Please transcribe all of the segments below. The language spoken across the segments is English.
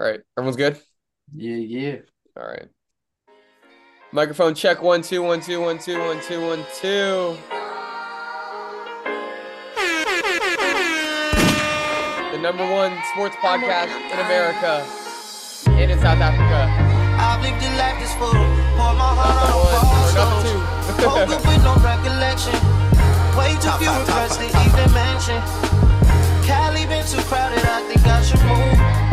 All right. Everyone's good? Yeah, yeah. All right. Microphone check one two one two one two one two one two. The number one sports podcast in America and in South Africa. I've lived a life that's full. Pour my heart on one or false number two. Woke up with no recollection. Way too few regrets to even mention. Cali been too crowded, I think I should move.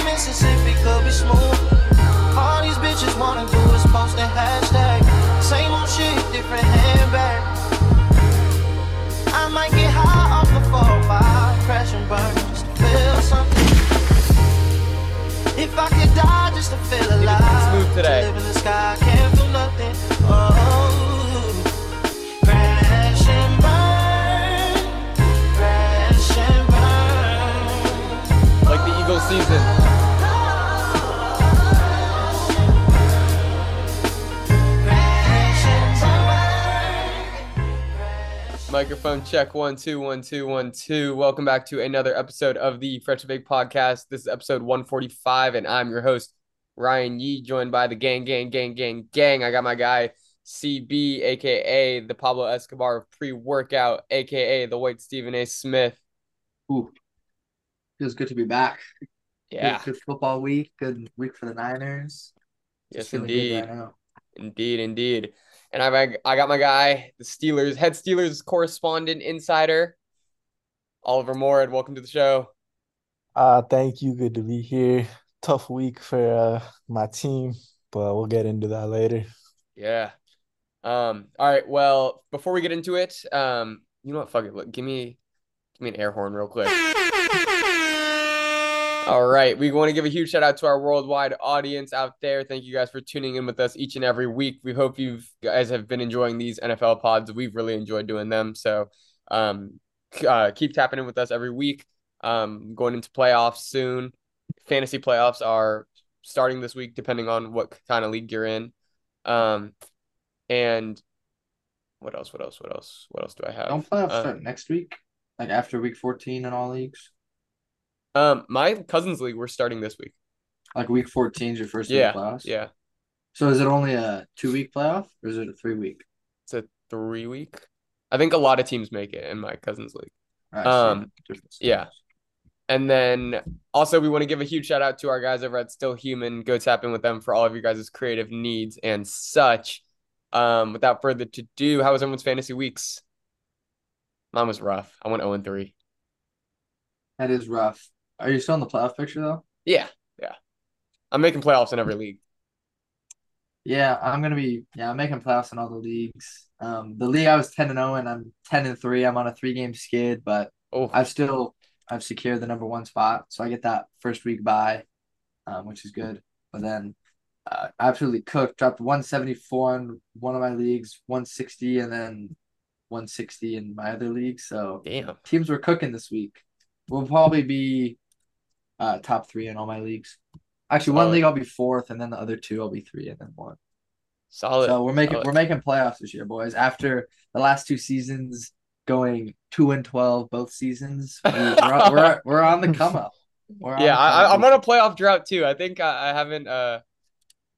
Thinking like the Mississippi could be smooth. All these bitches wanna do is post a hashtag. Same old shit, different handbag. I might get high off the 4-5, crash and burn just to feel something. If I could die just to feel alive, smooth today. To live in the sky, can't feel nothing. Oh, crash and burn, crash and burn. Like the Eagles season. Microphone check one two one two one two. Welcome back to another episode of the Fresh Bake podcast. This is episode 145, and I'm your host, Ryan Yee, joined by the gang, gang, gang, gang, gang. I got my guy CB, aka the Pablo Escobar of pre-workout, aka the White Stephen A. Smith. Ooh. Feels good to be back. Yeah, Good, good football week. Good week for the Niners. yes, indeed. right. Indeed, indeed. And I I got my guy, the Steelers head Steelers correspondent insider, Oliver Morid. Welcome to the show. Uh, thank you. Good to be here. Tough week for uh, my team, but we'll get into that later. Yeah. Um. All right. Well, before we get into it, um, you know what? Fuck it. Look, give me, give me an air horn real quick. All right. We want to give a huge shout out to our worldwide audience out there. Thank you guys for tuning in with us each and every week. We hope you guys have been enjoying these NFL pods. We've really enjoyed doing them. So, um, uh, keep tapping in with us every week. Um, going into playoffs soon. Fantasy playoffs are starting this week, depending on what kind of league you're in. Um, and what else? What else? What else? What else do I have? Don't playoffs Uh, start next week? Like after week 14 in all leagues? Um, my cousins league we're starting this week. Like week 14 is your first week Yeah, of playoffs? yeah. So is it only a two week playoff or is it a three week? It's a three week. I think a lot of teams make it in my cousins league. See. Um, Different yeah. And then also we want to give a huge shout out to our guys over at Still Human. Go tap in with them for all of your guys' creative needs and such. Um, without further to do, how was everyone's fantasy weeks? Mine was rough. I went 0 and 3. That is rough. Are you still in the playoff picture though? Yeah, yeah. I'm making playoffs in every league. Yeah, I'm gonna be yeah, I'm making playoffs in all the leagues. Um the league I was 10 and 0 and I'm 10 and 3. I'm on a three game skid, but Oh, I've still I've secured the number one spot, so I get that first week bye, um, which is good. But then uh, absolutely cooked. Dropped 174 in one of my leagues, 160, and then 160 in my other league. So damn. teams were cooking this week. We'll probably be uh, top three in all my leagues. Actually, one league I'll be fourth, and then the other two I'll be three, and then one. Solid. So we're making Solid. we're making playoffs this year, boys. After the last two seasons going two and twelve both seasons, we, we're, we're we're on the come up. We're Yeah, I, come I- up. I'm on a playoff drought too. I think I, I haven't. Uh,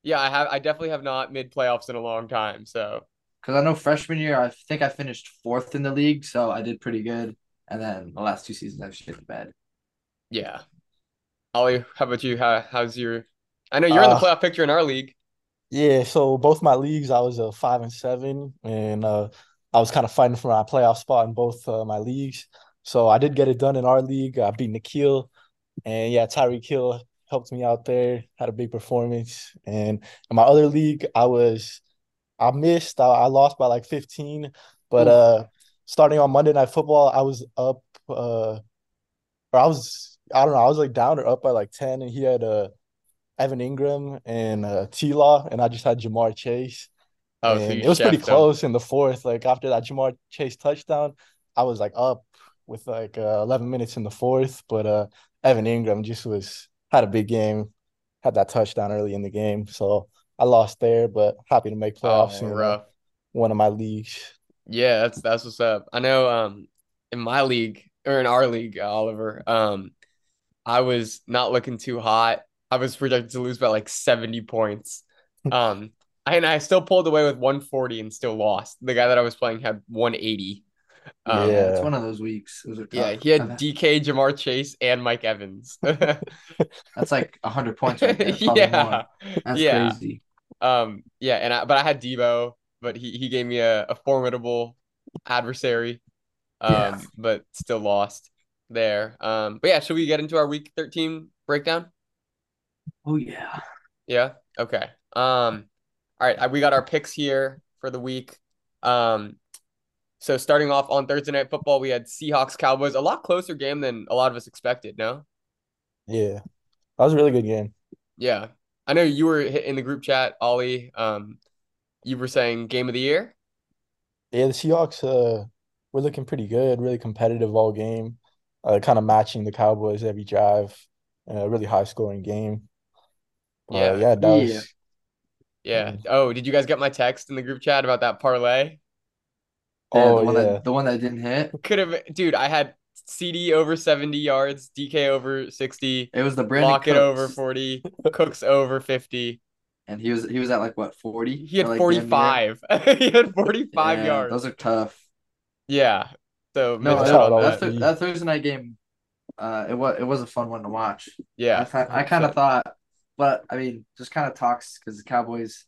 yeah, I have. I definitely have not made playoffs in a long time. So because I know freshman year I think I finished fourth in the league, so I did pretty good. And then the last two seasons I've shit the bed. yeah. Ollie, how about you? How, how's your? I know you're in the Uh, playoff picture in our league. Yeah, so both my leagues, I was a five and seven, and uh, I was kind of fighting for my playoff spot in both uh, my leagues. So I did get it done in our league. I beat Nikhil, and yeah, Tyreek Hill helped me out there. Had a big performance, and in my other league, I was I missed. I, I lost by like fifteen, but Ooh. uh, starting on Monday Night Football, I was up. Uh, or I was I don't know. I was like down or up by like ten, and he had uh Evan Engram and uh, T Law, and I just had Ja'Marr Chase. Oh, so it was pretty close in the fourth. Like after that Ja'Marr Chase touchdown, I was like up with like uh, 11 minutes in the fourth, but uh, Evan Engram just was had a big game, had that touchdown early in the game, so I lost there, but happy to make playoffs Oh, in rough. one of my leagues. Yeah, that's that's what's up. I know. Um, in my league or in our league, Oliver. Um, I was not looking too hot. I was projected to lose by like 70 points. Um, and I still pulled away with 140 and still lost. The guy that I was playing had 180. Um, yeah, it's one of those weeks. Those are tough. yeah, he had DK, Ja'Marr Chase, and Mike Evans. That's like hundred points right there. Yeah. more. That's Yeah. crazy. Um, yeah, and I but I had Deebo, but he he gave me a, a formidable adversary. Um, Yeah. but still lost there. Um, but yeah, should we get into our week 13 breakdown? Oh yeah. Yeah. Okay. Um, all right. We got our picks here for the week. Um, so starting off on Thursday night football, we had Seahawks Cowboys, a lot closer game than a lot of us expected. No. Yeah. That was a really good game. Yeah. I know you were in the group chat, Ollie. Um, you were saying game of the year. Yeah, the Seahawks uh were looking pretty good, really competitive all game. Uh kind of matching the Cowboys every drive. A really high scoring game. But, Yeah. yeah, that Yeah. was Yeah. Oh, did you guys get my text in the group chat about that parlay? Yeah, Oh, the one yeah. that the one that didn't hit. Could have, dude. I had CeeDee over 70 yards, DK over 60, It was the Brandon Lockett over 40, Cooks over 50. and he was he was at like what forty? He had like, 45. he had 45 Yeah, yards. Those are tough. Yeah. So No, missed that's out how on it that, that. that, be. that Thursday night game, uh, it was it was a fun one to watch. Yeah. I, I kind of thought, but I mean, just kind of talks because the Cowboys,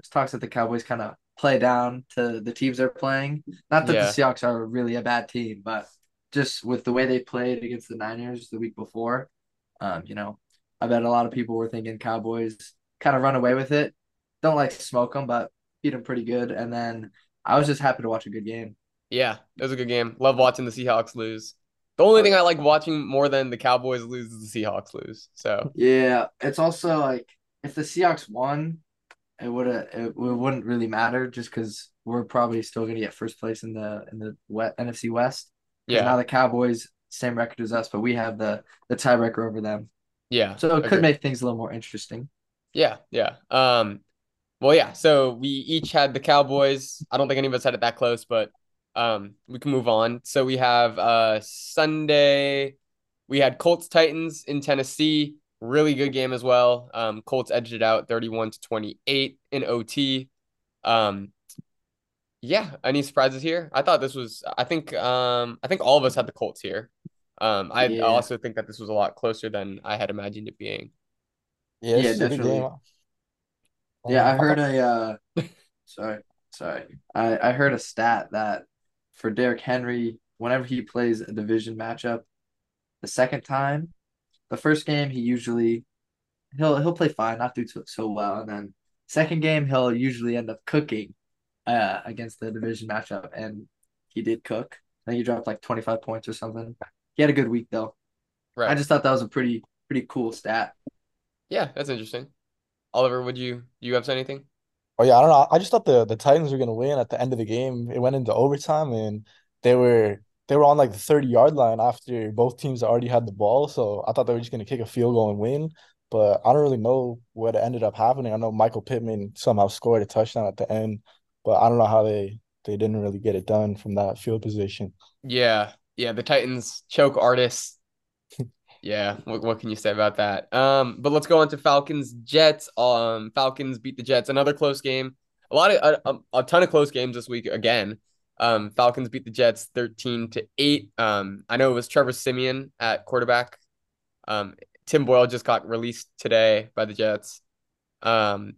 just talks that the Cowboys kind of play down to the teams they're playing. Not that Yeah. the Seahawks are really a bad team, but just with the way they played against the Niners the week before, um, you know, I bet a lot of people were thinking Cowboys kind of run away with it. Don't like smoke them, but beat them pretty good. And then I was just happy to watch a good game. Yeah. It was a good game. Love watching the Seahawks lose. The only thing I like watching more than the Cowboys lose is the Seahawks lose. So Yeah, it's also like if the Seahawks won, it would have it wouldn't really matter just because we're probably still gonna get first place in the in the West, NFC West. yeah. Now the Cowboys same record as us, but we have the the tiebreaker over them, Yeah. so it could make things a little more interesting. Yeah, yeah. Um, well, yeah. So we each had the Cowboys. I don't think any of us had it that close, but um, we can move on. So we have uh Sunday. We had Colts Titans in Tennessee. Really good game as well. Um, Colts edged it out 31 to 28 in OT. Um, yeah. Any surprises here? I thought this was. I think. Um, I think all of us had the Colts here. Um, I Yeah. also think that this was a lot closer than I had imagined it being. Yeah, Yeah, this is a good definitely. game. Yeah, I heard a uh, sorry, sorry. I I heard a stat that for Derrick Henry, whenever he plays a division matchup, the second time, the first game he usually he'll he'll play fine, not do so, well, and then second game he'll usually end up cooking uh against the division matchup, and he did cook. I think he dropped like 25 points or something. He had a good week though. Right. I just thought that was a pretty pretty cool stat. Yeah, that's interesting. Oliver, would you do you have said anything? Oh yeah, I don't know. I just thought the the Titans were gonna win at the end of the game. It went into overtime and they were they were on like the 30 yard line after both teams already had the ball. So I thought they were just gonna kick a field goal and win. But I don't really know what ended up happening. I know Michael Pittman somehow scored a touchdown at the end, but I don't know how they they didn't really get it done from that field position. Yeah, yeah, the Titans choke artists. Yeah, what what can you say about that? Um, but let's go on to Falcons Jets. Um, Falcons beat the Jets. Another close game. A lot of a, a, a ton of close games this week again. Um, Falcons beat the Jets 13 to 8. Um, I know it was Trevor Siemian at quarterback. Um, Tim Boyle just got released today by the Jets. Um,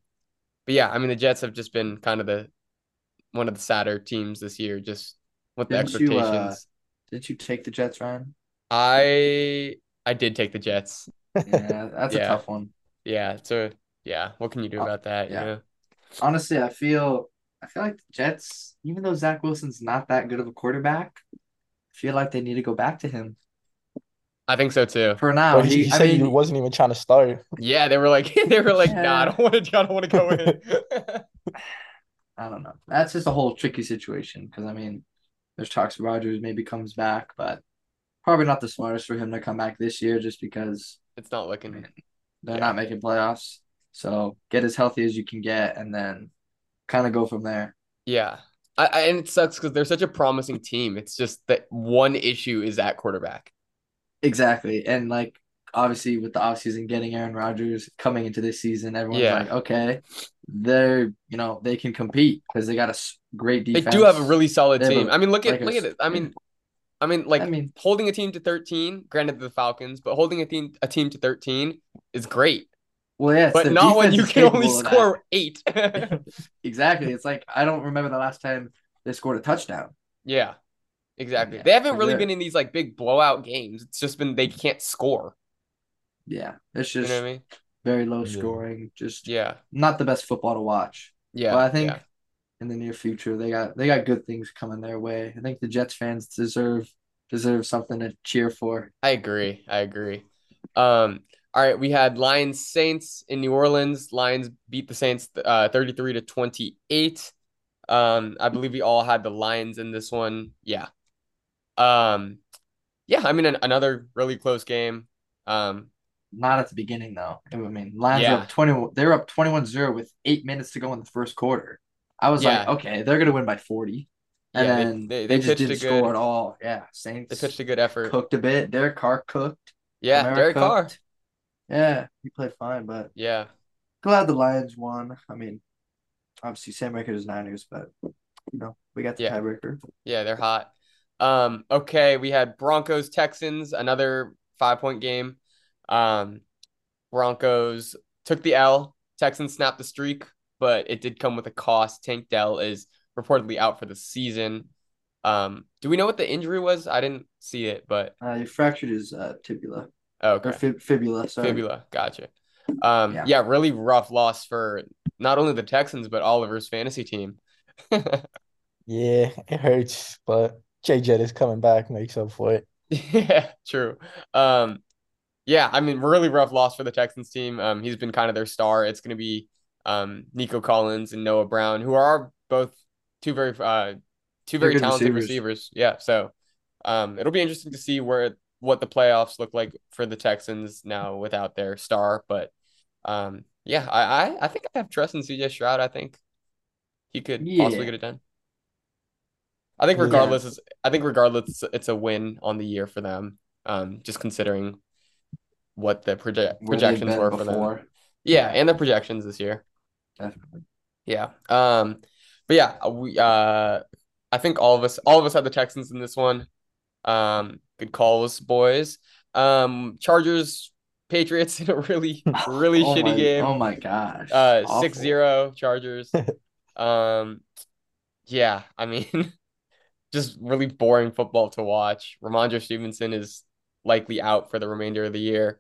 but yeah, I mean the Jets have just been kind of the one of the sadder teams this year, just with the Didn't you, uh, expectations. Did you take the Jets, Ryan? I I did take the Jets. Yeah, that's Yeah. a tough one. Yeah, so yeah, what can you do Uh, about that? yeah. You know? Honestly, I feel I feel like the Jets, even though Zach Wilson's not that good of a quarterback, I feel like they need to go back to him I think so too. for now. But he, He, he I said he wasn't even trying to start. Yeah, they were like they were like, nah, I don't want to I don't want to go in. I don't know. That's just a whole tricky situation because I mean, there's talks Rodgers maybe comes back, but probably not the smartest for him to come back this year just because it's not looking they're Yeah. not making playoffs. So get as healthy as you can get, and then kind of go from there. yeah. I, I and it sucks because they're such a promising team. It's just that one issue is at quarterback. Exactly. And like obviously with the offseason getting Aaron Rodgers coming into this season, everyone's Yeah. like, okay, they're you know they can compete because they got a great defense. They do have a really solid They team. I mean, look at like a look at it. I mean, I mean, like I mean, holding a team to 13, granted the Falcons, but holding a team a team to 13 is great. well, yeah, But not when you can only capable of that. score eight. Exactly. It's like I don't remember the last time they scored a touchdown. yeah, exactly. Yeah, They haven't really sure. been in these like big blowout games. It's just been they can't score. Yeah, it's You just know what I mean? very low Yeah. scoring. Just Yeah, not the best football to watch. yeah. but I think yeah. In the near future they got they got good things coming their way. I think the Jets fans deserve deserve something to cheer for. I agree. I agree. Um, all right, we had Lions Saints in New Orleans. Lions beat the Saints uh 33 to 28. Um, I believe we all had the Lions in this one. Yeah. Um, yeah, I mean an, another really close game. Um, Not at the beginning though. I mean, Lions Yeah. were up 20 they were up 21-0 with 8 minutes to go in the first quarter. I was like, okay, they're going to win by 40. And Yeah, they- then they- they, they just didn't a good- score at all. Yeah, Saints they pitched a good effort. cooked a bit. Derek Carr cooked. Yeah, Derek Carr. Yeah, he played fine, but Yeah. glad the Lions won. I mean, obviously same record as Niners, but you know, we got the Yeah. tiebreaker. Yeah, they're hot. Um, okay, we had Broncos Texans, another five point game. Um, Broncos took the L. Texans snapped the streak, but it did come with a cost. Tank Dell is reportedly out for the season. Um, do we know what the injury was? I didn't see it, but Uh, he fractured his uh, tibula oh, or fib- fibula. Sorry. Fibula, gotcha. Um, Yeah. yeah, really rough loss for not only the Texans but Oliver's fantasy team. Yeah, it hurts, but Jay Jet is coming back, makes up for it. Yeah, true. Um, yeah, I mean, really rough loss for the Texans team. Um, he's been kind of their star. It's going to be um Nico Collins and Noah Brown, who are both two very uh two very talented receivers. receivers. Yeah, so um, it'll be interesting to see where what the playoffs look like for the Texans now without their star. But um, yeah, I I, I think I have trust in CJ Stroud. I think he could possibly get it done. I think Yeah. regardless, is I think regardless, it's a win on the year for them. Um, just considering what the project projections been were for them. Yeah, and the projections this year. Definitely. Yeah. Um, but yeah, we uh, I think all of us, all of us had the Texans in this one. Um, good calls, boys. Um, Chargers, Patriots in a really, really Oh shitty my- game. Oh my gosh. Uh, Awful. six zero Chargers. Um, yeah, I mean, just really boring football to watch. Rhamondre Stevenson is likely out for the remainder of the year.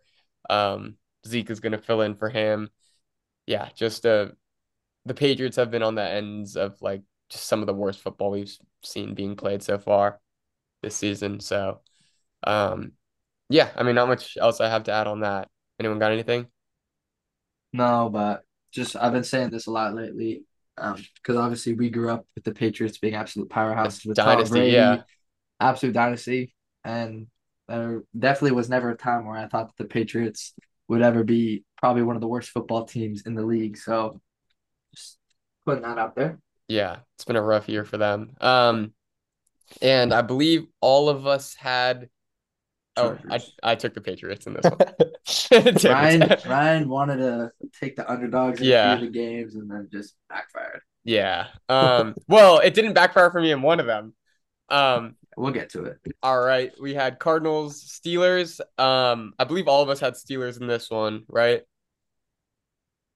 Um, Zeke is going to fill in for him. Yeah, just uh, the Patriots have been on the ends of like just some of the worst football we've seen being played so far this season. So, um, yeah, I mean, not much else I have to add on that. Anyone got anything? No, but just I've been saying this a lot lately. Um, because obviously we grew up with the Patriots being absolute powerhouses with Tom Dynasty, Brady, yeah. absolute dynasty, and there definitely was never a time where I thought that the Patriots would ever be probably one of the worst football teams in the league. So putting that out there. Yeah, it's been a rough year for them. Um, and I believe all of us had. Oh, I, I took the Patriots in this one. Ryan Ryan wanted to take the underdogs in Yeah. a few of the games and then just backfired. Yeah. Um. Well, it didn't backfire for me in one of them. Um. We'll get to it. All right. We had Cardinals, Steelers. Um. I believe all of us had Steelers in this one, right?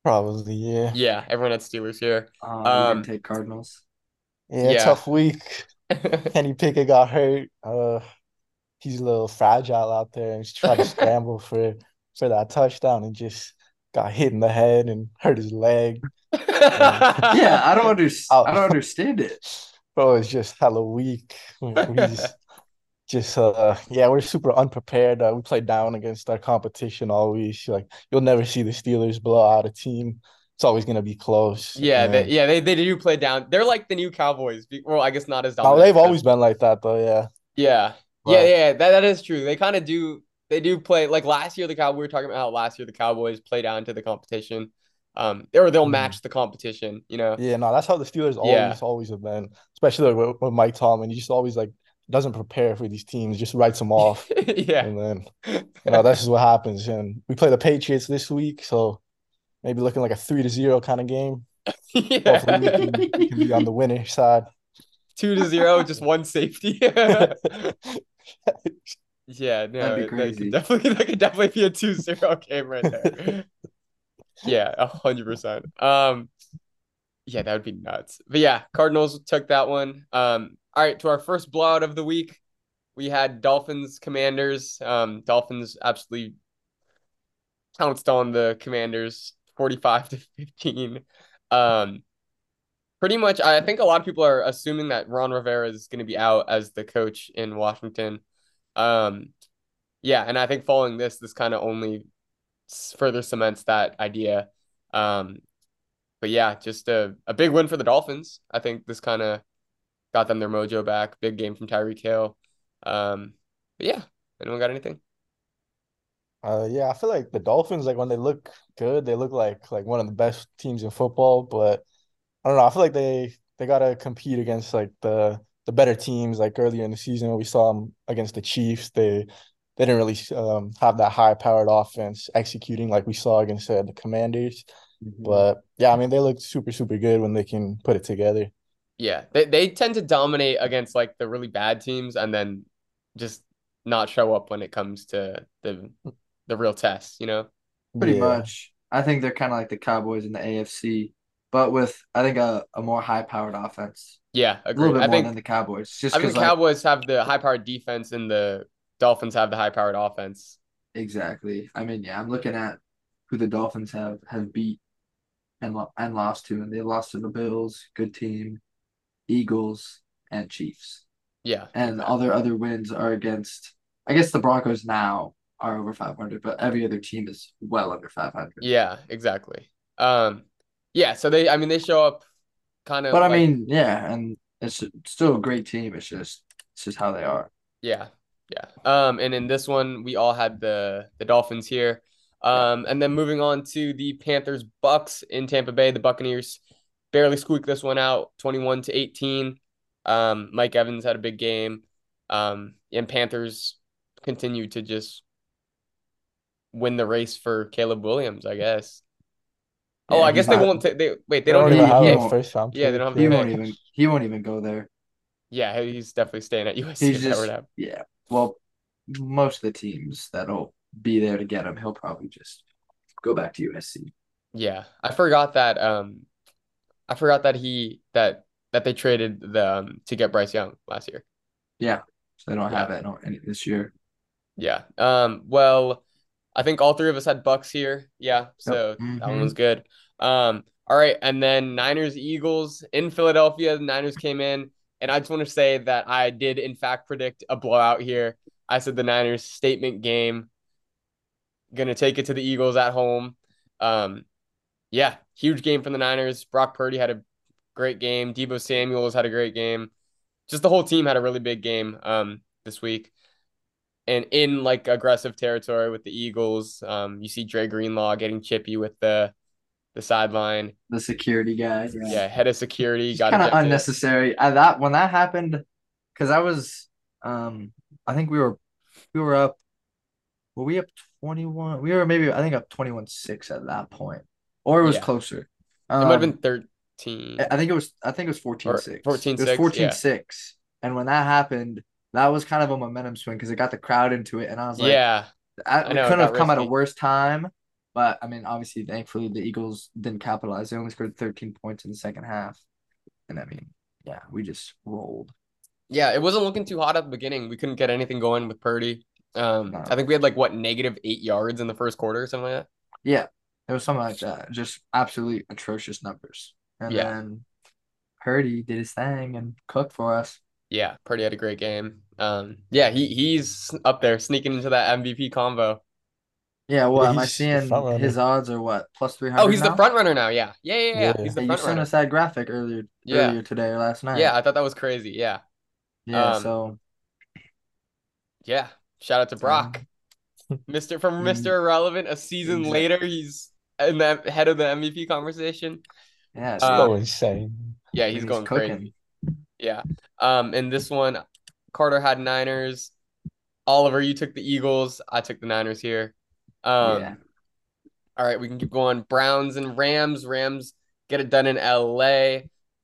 Probably, yeah. Yeah. Everyone had Steelers here. Um, Um, take Cardinals. Yeah, Yeah. tough week. Kenny Pickett got hurt. Uh, he's a little fragile out there, and he's trying to scramble for for that touchdown, and just got hit in the head and hurt his leg. Yeah, I don't understand. I don't understand it. Bro, it's just hella weak. He's just uh, yeah, we're super unprepared. Uh, we play down against our competition always. Like you'll never see the Steelers blow out a team. It's always gonna be close. Yeah, they, yeah, they, they do play down. They're like the new Cowboys. Well, I guess not as Oh, dominant. they've always been like that though. Yeah. Yeah. But- Yeah, yeah, that, that is true. They kind of do they do play like last year the Cow we were talking about how last year the Cowboys play down to the competition. Um or they'll Mhm. match the competition, you know. Yeah, no, that's how the Steelers Yeah. always, always have been, especially like with, with Mike Tomlin. He just always like doesn't prepare for these teams, just writes them off, yeah. and then you know that's just what happens. And we play the Patriots this week, so maybe looking like a three to zero kind of game. Hopefully, we can, we can be on the winning side. Two to zero, just one safety. Yeah, no, That'd be that could definitely that could definitely be a 2-0 game right there. Yeah, a hundred percent. Um, yeah, that would be nuts. But yeah, Cardinals took that one. Um, all right, to our first blowout of the week, we had Dolphins Commanders. Um, Dolphins absolutely pounced on the Commanders, forty-five to fifteen. Um, pretty much, I think a lot of people are assuming that Ron Rivera is going to be out as the coach in Washington. Um, yeah, and I think following this, this kind of only further cements that idea. Um, but yeah, just a, a big win for the Dolphins. I think this kind of got them their mojo back. Big game from Tyreek Hill. Um, but yeah, anyone got anything? Uh, yeah, I feel like the Dolphins, like when they look good, they look like like one of the best teams in football. But I don't know. I feel like they they gotta compete against like the the better teams. Like earlier in the season, when we saw them against the Chiefs, they they didn't really um, have that high powered offense executing like we saw against uh, the Commanders. But yeah, I mean they look super super good when they can put it together. Yeah, they they tend to dominate against like the really bad teams and then just not show up when it comes to the the real tests, you know? Pretty Yeah. much. I think they're kind of like the Cowboys in the AFC, but with I think a, a more high powered offense. Yeah, agree. A little bit I more think than the Cowboys. Just I think the like Cowboys have the high powered defense and the Dolphins have the high powered offense. exactly. I mean, yeah, I'm looking at who the Dolphins have have beat and lo- and lost to, and they lost to the Bills, good team, Eagles, and Chiefs. Yeah. And all their other wins are against I guess the Broncos now are over 500, but every other team is well under 500. Yeah, exactly. Um, yeah, so they, I mean, they show up kind of But I mean, yeah, and it's still a great team. It's just it's just how they are. yeah, yeah. Um, and in this one, we all had the the Dolphins here. Um, and then moving on to the Panthers Bucks in Tampa Bay, the Buccaneers barely squeaked this one out, 21 to 18. Um, Mike Evans had a big game. Um, and Panthers continued to just win the race for Caleb Williams, I guess. Oh, Yeah, I guess they not- won't. ta- they wait. They They don't don't even even have have a he a pick. won't- first round. Yeah, they don't have He won't even he won't even go there. Yeah, he's definitely staying at USC. He's just were to happen. yeah. Well, most of the teams that'll be there to get him, he'll probably just go back to USC. Yeah, I forgot that. Um, I forgot that he that that they traded the um to get Bryce Young last year. Yeah, so they don't have Yeah. any this year. Yeah. Um. Well, I think all three of us had Bucks here. Yeah. So that one Mhm. was good. Um. All right, and then Niners Eagles in Philadelphia. The Niners came in, and I just want to say that I did in fact predict a blowout here. I said the Niners statement game. Gonna take it to the Eagles at home. Um. Yeah, huge game from the Niners. Brock Purdy had a great game. Deebo Samuels had a great game. Just the whole team had a really big game um this week. And in like aggressive territory with the Eagles, um, you see Dre Greenlaw getting chippy with the the sideline. The security guy. Yeah, head of security got kind of unnecessary. I that when that happened, because I was, um, I think we were, we were up. Were we up twenty one? We were maybe I think up twenty one six at that point, or it was Yeah. closer. It might have Um, been thirteen. I think it was. I think it was 14-6. 14-6, It was 14-6. And when that happened, that was kind of a momentum swing because it got the crowd into it, and I was like, yeah, I, I it know, couldn't have come at a worse time. But I mean, obviously, thankfully, the Eagles didn't capitalize. They only scored 13 points in the second half. And I mean, yeah, we just rolled. yeah. It wasn't looking too hot at the beginning. We couldn't get anything going with Purdy. Um, No. I think we had like what negative eight yards in the first quarter or something like that. Yeah, it was something like that. Just absolutely atrocious numbers. And Yeah. then Purdy did his thing and cooked for us. Yeah, Purdy had a great game. Um, yeah, he he's up there sneaking into that MVP combo. Yeah, well, Yeah, am I seeing his odds are what plus three hundred? Oh, he's the front runner now. Yeah, yeah, yeah, yeah. Yeah. He's the front you front sent us that graphic earlier, Yeah. earlier today or last night. Yeah, I thought that was crazy. Yeah, yeah. um, so yeah. Shout out to Brock, Mister from. Mister Irrelevant. A season Exactly. later, he's in the head of the MVP conversation. yeah, Uh, so So insane. Yeah, he's he's going cooking. crazy. Yeah. Um, and this one, Carter had Niners. Oliver, you took the Eagles. I took the Niners here. Um, Yeah. All right, we can keep going. Browns and Rams. Rams get it done in LA.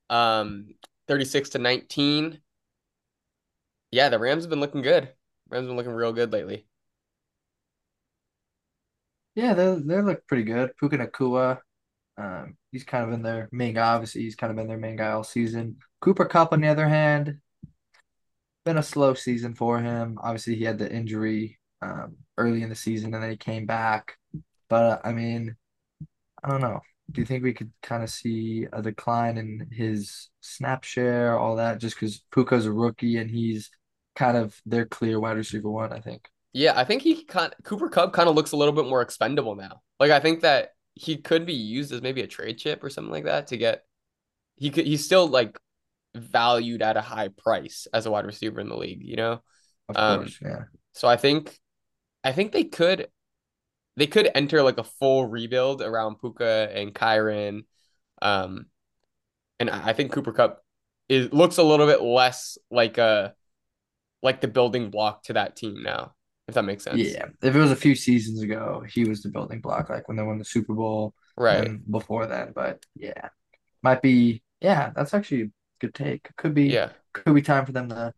Um, 36 to 19. Yeah, the Rams have been looking good. Rams have been looking real good lately. Yeah, they they look pretty good. Puka Nacua, um, he's kind of in their main guy. Obviously, he's kind of been their main guy all season. Cooper Kupp, on the other hand, been a slow season for him. Obviously, he had the injury um, early in the season, and then he came back. But uh, I mean, I don't know. Do you think we could kind of see a decline in his snap share, all that, just because Puka's a rookie and he's kind of their clear wide receiver one? I think. Yeah, I think he kind Cooper Kupp kind of looks a little bit more expendable now. Like I think that he could be used as maybe a trade chip or something like that to get he could he's still like valued at a high price as a wide receiver in the league, you know? Of Um, course, yeah. So I think I think they could they could enter like a full rebuild around Puka and Kyren. Um and I I think Cooper Kupp is looks a little bit less like a like the building block to that team now, if that makes sense. Yeah, if it was a few seasons ago, he was the building block, like when they won the Super Bowl Right. before then. But yeah, might be. Yeah, that's actually a good take. Could be. Yeah. Could be time for them to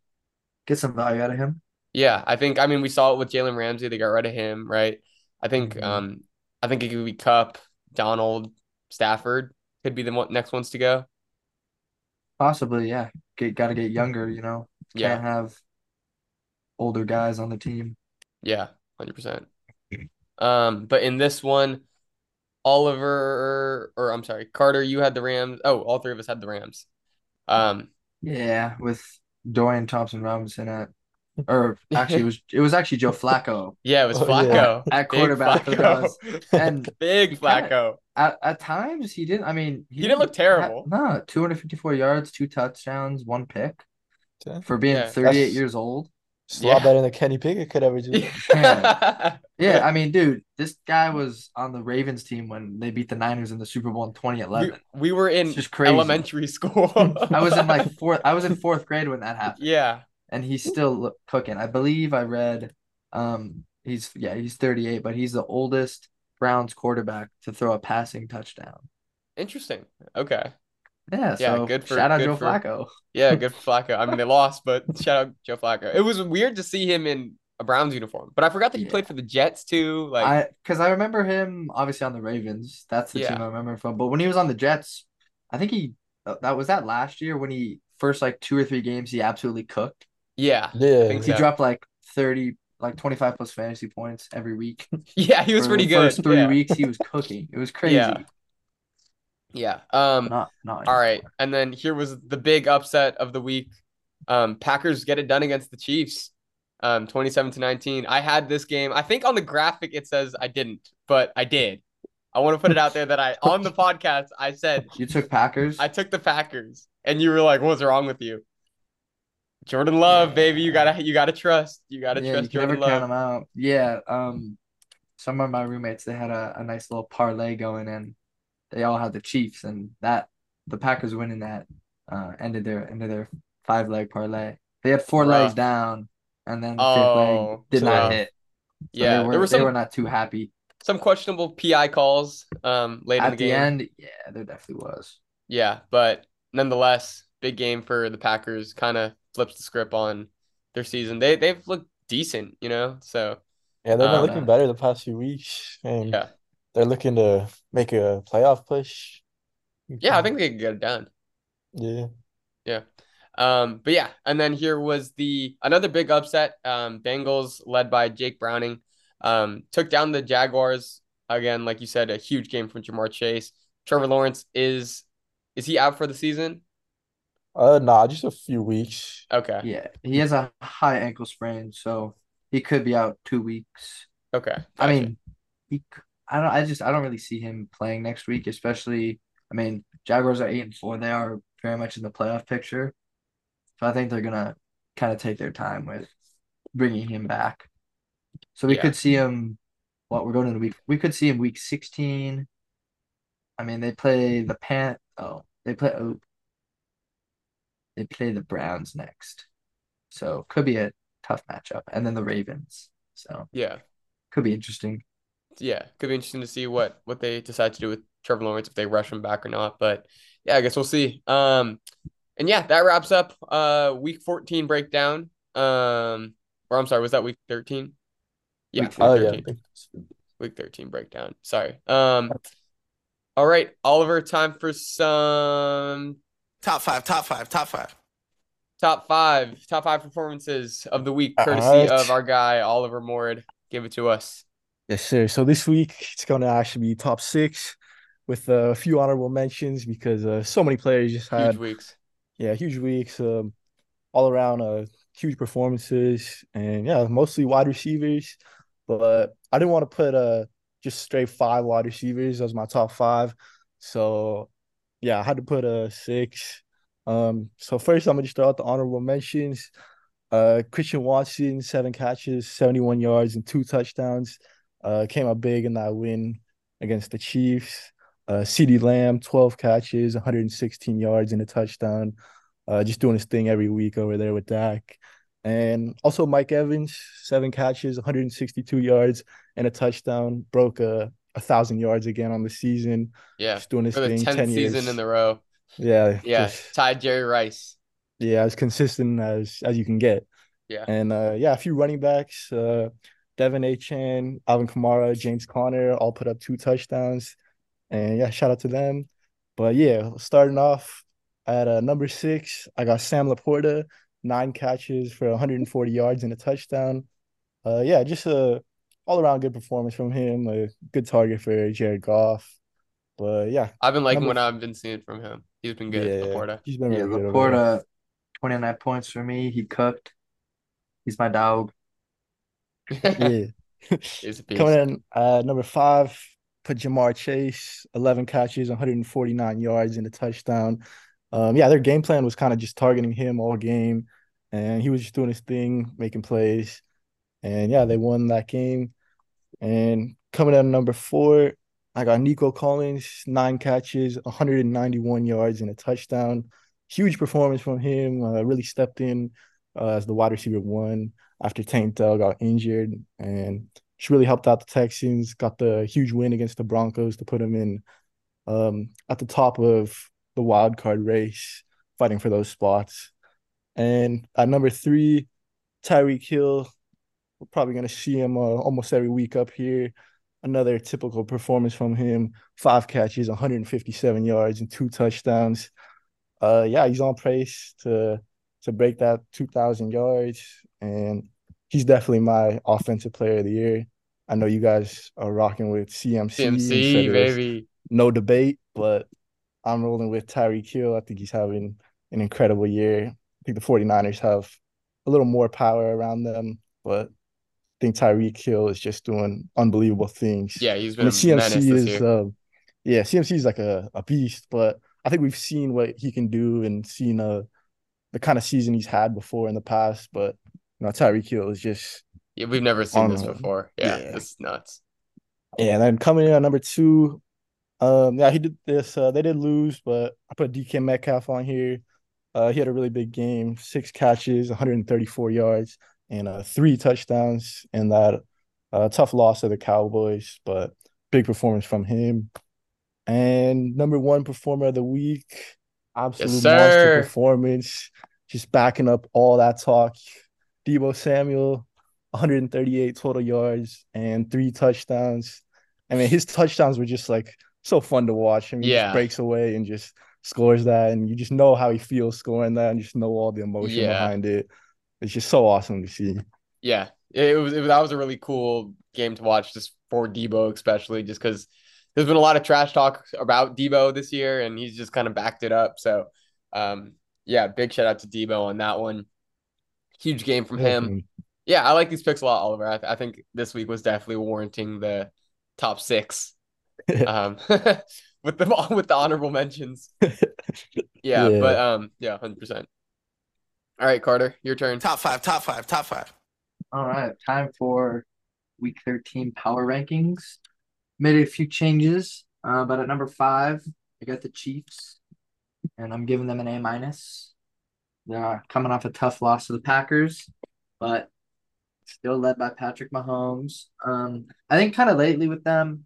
get some value out of him. Yeah, I think I mean we saw it with Jalen Ramsey. They got rid of him, right? I think Mhm. um I think it could be Kupp, Donald, Stafford could be the one, next ones to go. Possibly, yeah. Get got to get younger. You know, Yeah. can't have older guys on the team. Yeah, 100%. Um but in this one Oliver or I'm sorry, Carter, you had the Rams. Oh, all three of us had the Rams. Um Yeah, with Dorian Thompson Robinson at, or actually it was it was actually Joe Flacco yeah, it was Oh, yeah. Flacco. at Big quarterback for Flacco. us. And Big he kinda- Flacco. At at times he didn't. I mean, He didn't look terrible. No, 254 yards, two touchdowns, one pick for being Yeah. 38 That's- years old. It's a lot better than Kenny Pickett could ever do. Yeah. Yeah, I mean, dude, this guy was on the Ravens team when they beat the Niners in the Super Bowl in We, 2011. we were in just crazy. elementary school. I was in like fourth. I was in fourth grade when that happened, Yeah. and he's still cooking. I believe I read, um, he's yeah, he's 38, but he's the oldest Browns quarterback to throw a passing touchdown. Interesting. Okay. Yeah, Yeah, so good for- shout out Joe for- Flacco. Yeah, good for Flacco. I mean, they lost, but shout out Joe Flacco. It was weird to see him in a Browns uniform, but I forgot that he Yeah. played for the Jets too. Like, I because I remember him obviously on the Ravens. That's the Yeah. team I remember from. But when he was on the Jets, I think he uh, that was that last year when he first like two or three games he absolutely cooked. yeah, Yeah. think He so. dropped like 30 like 25 plus fantasy points every week. yeah, he was For pretty the good. First three yeah. weeks he was cooking. It was crazy. Yeah. Yeah. Um. Not not All right, and then here was the big upset of the week. Um, Packers get it done against the Chiefs. Um, 27 to 19. I had this game. I think on the graphic it says I didn't, but I did. I want to put it out there that I on the podcast I said You took Packers. I took the Packers, and you were like, "What's wrong with you?" Jordan Love, Yeah. baby, you gotta you gotta trust. You gotta yeah, trust you can never Jordan count Love. them out. Yeah. Um, some of my roommates they had a, a nice little parlay going, and they all had the Chiefs, and that the Packers winning that uh ended their ended their five leg parlay. They had four legs down, and then the fifth leg Oh, did not rough. hit. So Yeah, they were, there were they were not too happy. some questionable PI calls um late in At the the game. end, yeah, there definitely was. Yeah, but nonetheless, big game for the Packers. Kind of flips the script on their season. They they've looked decent, you know. So Yeah, they've been Um, looking better the past few weeks, and yeah, they're looking to make a playoff push. yeah, I think they can get it done. Yeah. Yeah. Um, but yeah, and then here was the another big upset. Um, Bengals led by Jake Browning, um, took down the Jaguars again. Like you said, a huge game from Ja'Marr Chase. Trevor Lawrence is is he out for the season? Uh, nah, just a few weeks. Okay, Yeah, he has a high ankle sprain, so he could be out two weeks. okay. I mean, he, c- I don't, I just, I don't really see him playing next week, especially. I mean, Jaguars are eight and four; they are very much in the playoff picture. So I think they're gonna kind of take their time with bringing him back. So we Yeah. could see him. What we're going into week, we could see him week sixteen. I mean, they play the Pan. Oh, they play. Oh, they play the Browns next. So could be a tough matchup. And then the Ravens. So Yeah. could be interesting. Yeah. Could be interesting to see what what they decide to do with Trevor Lawrence if they rush him back or not. But yeah, I guess we'll see. Um and yeah, that wraps up uh week 14 breakdown. Um or I'm sorry, was that week 13? Yeah, Week week Oh yeah. 13. Week 13 breakdown. Sorry. Um all right, Oliver, time for some Top five, top five, top five. top five, top five performances of the week, courtesy right. of our guy Oliver Morid. Give it to us. Yes, sir. So this week it's going to actually be top six with a few honorable mentions because uh, so many players just Huge had weeks. yeah huge weeks, um, all around uh huge performances and yeah mostly wide receivers. But I didn't want to put uh just straight five wide receivers as my top five, so yeah I had to put a six. Um, so first I'm gonna just throw out the honorable mentions. Uh, Christian Watson, seven catches, 71 yards, and two touchdowns. Uh, came up big in that win against the Chiefs. Uh, CeeDee Lamb, 12 catches, 116 yards, and a touchdown. Uh, just doing his thing every week over there with Dak. And also Mike Evans, seven catches, 162 yards, and a touchdown. Broke a, a thousand yards again on the season. Yeah. Just doing his thing. 10th 10 season years. in the row. Yeah. Yeah. just- Tied Jerry Rice. yeah, as consistent as as you can get. Yeah. And uh yeah, a few running backs, uh De'Von Achane, Alvin Kamara, James Conner all put up two touchdowns. And yeah, shout out to them. But yeah, starting off at uh, number six, I got Sam Laporta, nine catches for 140 yards and a touchdown. Uh yeah, just a all around good performance from him, a good target for Jared Goff. But yeah, I've been liking Number what I've been seeing from him. He's been good, yeah, Laporta. he's been Yeah, really good. Laporta, 29 points for me. He cooked. He's my dog. Yeah. Coming in uh number five, put Ja'Marr Chase, 11 catches, 149 yards and a touchdown. Um, yeah, their game plan was kind of just targeting him all game, and he was just doing his thing, making plays. And yeah, they won that game. And coming in number four, I got Nico Collins, nine catches, 191 yards and a touchdown. Huge performance from him. Uh, really stepped in uh, as the wide receiver one after Tank Dell got injured and she really helped out the Texans, got the huge win against the Broncos to put them in um, at the top of the wild card race, fighting for those spots. And at number three, Tyreek Hill. We're probably going to see him uh, almost every week up here. Another typical performance from him five catches, 157 yards, and two touchdowns. Uh, yeah, he's on pace to to break that 2,000 yards, and he's definitely my offensive player of the year. I know you guys are rocking with CMC. CMC, baby. No debate, but I'm rolling with Tyreek Hill. I think he's having an incredible year. I think the 49ers have a little more power around them, but I think Tyreek Hill is just doing unbelievable things. Yeah, he's been mean, a CMC this is, year. um, yeah, CMC is like a, a beast, but I think we've seen what he can do and seen uh, the kind of season he's had before in the past. But you know, Tyreek Hill is just Yeah, we've never seen this before. Yeah, Yeah. this is nuts. yeah. And then coming in at number two, um, yeah, he did this. Uh, they did lose, but I put DK Metcalf on here. Uh, he had a really big game, six catches, 134 yards, and uh, three touchdowns in that uh, tough loss of the Cowboys, but big performance from him. And number one performer of the week, absolute monster performance, just backing up all that talk. Deebo Samuel, 138 total yards and three touchdowns. I mean, his touchdowns were just like so fun to watch. I mean, he Yeah. just breaks away and just scores that, and you just know how he feels scoring that, and just know all the emotion Yeah. behind it. It's just so awesome to see. Yeah, it was, it was that was a really cool game to watch, just for Deebo especially, just because there's been a lot of trash talk about Deebo this year, and he's just kind of backed it up. So, um, yeah, big shout out to Deebo on that one. Huge game from him. Yeah, I like these picks a lot, Oliver. I, I think this week was definitely warranting the top six. Um, with the with the honorable mentions. Yeah, Yeah. but um, yeah, hundred percent. All right, Carter, your turn. Top five, top five, top five. All right, time for week 13 power rankings. Made a few changes, uh, but at number five, I got the Chiefs, and I'm giving them an A minus. They're coming off a tough loss to the Packers, but still led by Patrick Mahomes. Um, I think kind of lately with them,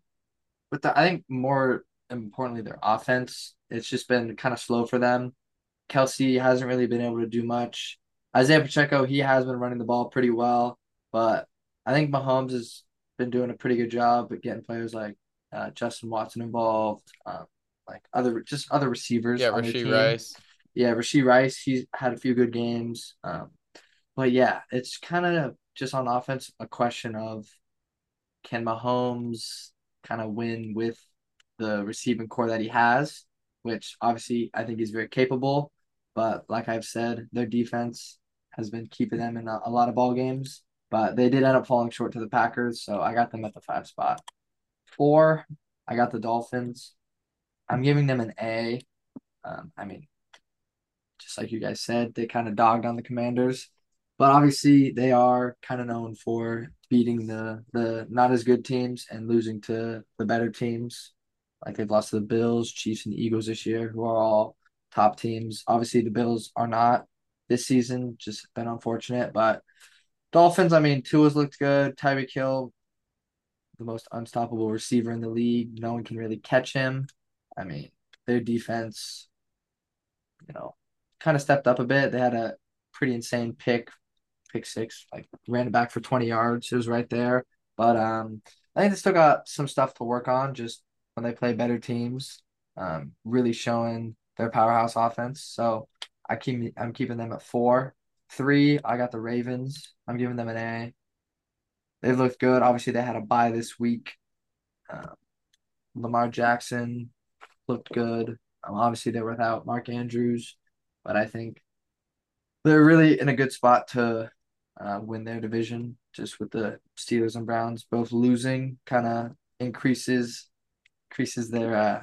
with the I think more importantly their offense, it's just been kind of slow for them. Kelce hasn't really been able to do much. Isaiah Pacheco, he has been running the ball pretty well, but I think Mahomes has been doing a pretty good job at getting players like uh, Justin Watson involved, um, like other just other receivers. Yeah, Rasheed. Rice. Yeah, Rashee Rice, he's had a few good games. Um, but yeah, it's kind of just on offense a question of can Mahomes kind of win with the receiving core that he has, which obviously I think he's very capable. But like I've said, their defense has been keeping them in a, a lot of ball games. But they did end up falling short to the Packers, so I got them at the five spot. Four, I got the Dolphins. I'm giving them an A. Um, I mean, just like you guys said, they kind of dogged on the Commanders, but obviously they are kind of known for beating the the not as good teams and losing to the better teams. Like they've lost to the Bills, Chiefs, and Eagles this year, who are all top teams. Obviously, the Bills are not this season, just been unfortunate. But Dolphins, I mean, Tua's looked good. Tyreek Hill, the most unstoppable receiver in the league. No one can really catch him. I mean, their defense, you know, kind of stepped up a bit. They had a pretty insane pick, pick six, like ran it back for 20 yards. It was right there. But um, I think they still got some stuff to work on just when they play better teams, um, really showing their powerhouse offense. So I keep I'm keeping them at four. Three, I got the Ravens. I'm giving them an A. They've looked good. Obviously, they had a bye this week. Uh, Lamar Jackson looked good. Um, obviously, they're without Mark Andrews, but I think they're really in a good spot to uh, win their division. Just with the Steelers and Browns both losing, kind of increases increases their uh,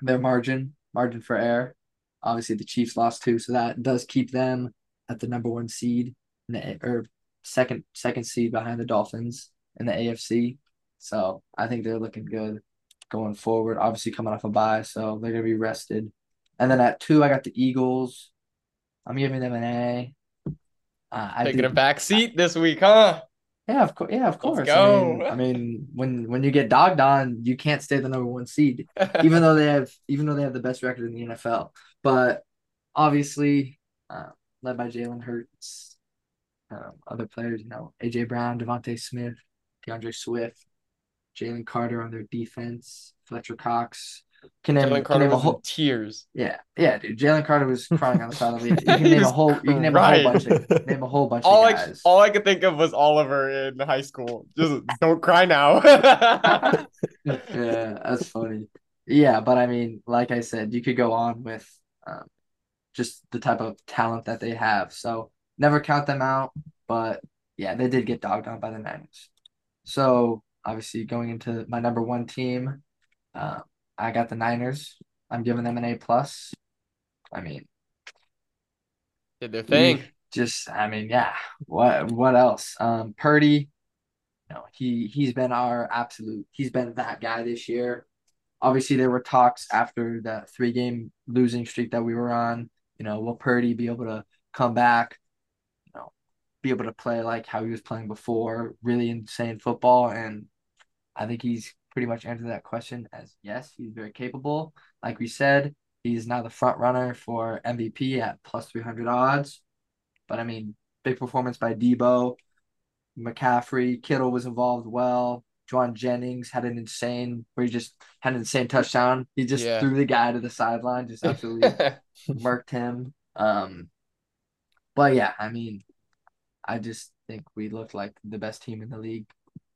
their margin margin for error. Obviously, the Chiefs lost too, so that does keep them at the number one seed in the or second second seed behind the Dolphins in the AFC. So I think they're looking good going forward. Obviously, coming off a bye, so they're gonna be rested. And then at two, I got the Eagles. I'm giving them an A. Uh, I Taking do- a back seat this week, huh? yeah, of course. Yeah, of course. go. I mean, I mean, when when you get dogged on, you can't stay the number one seed, even though they have even though they have the best record in the NFL. But obviously, uh, led by Jalen Hurts, um, other players, you know, AJ Brown, DeVonta Smith, D'Andre Swift, Jalen Carter on their defense, Fletcher Cox. Can name, Jalen can name a whole tears. yeah, yeah, dude. Jalen Carter was crying on the side of the. You can name a whole. You can name a whole bunch of name a whole bunch All of I guys. all I could think of was Oliver in high school. Just don't cry now. yeah, that's funny. Yeah, but I mean, like I said, you could go on with um, just the type of talent that they have. So never count them out. But yeah, they did get dogged on by the Niners. So obviously, going into my number one team, uh, I got the Niners. I'm giving them an A plus. I mean, Did their thing. just I mean, yeah. What what else? Um, Purdy, know, he he's been our absolute. He's been that guy this year. Obviously, there were talks after that three game losing streak that we were on. You know, will Purdy be able to come back? You know, be able to play like how he was playing before, really insane football, and I think he's pretty much answered that question as yes, he's very capable. Like we said, he's now the front runner for MVP at plus three hundred odds. But I mean, big performance by Deebo, McCaffrey, Kittle was involved well. Jauan Jennings had an insane where he just had an insane touchdown. He just Yeah. threw the guy to the sideline, just absolutely murked him. Um, but yeah, I mean, I just think we looked like the best team in the league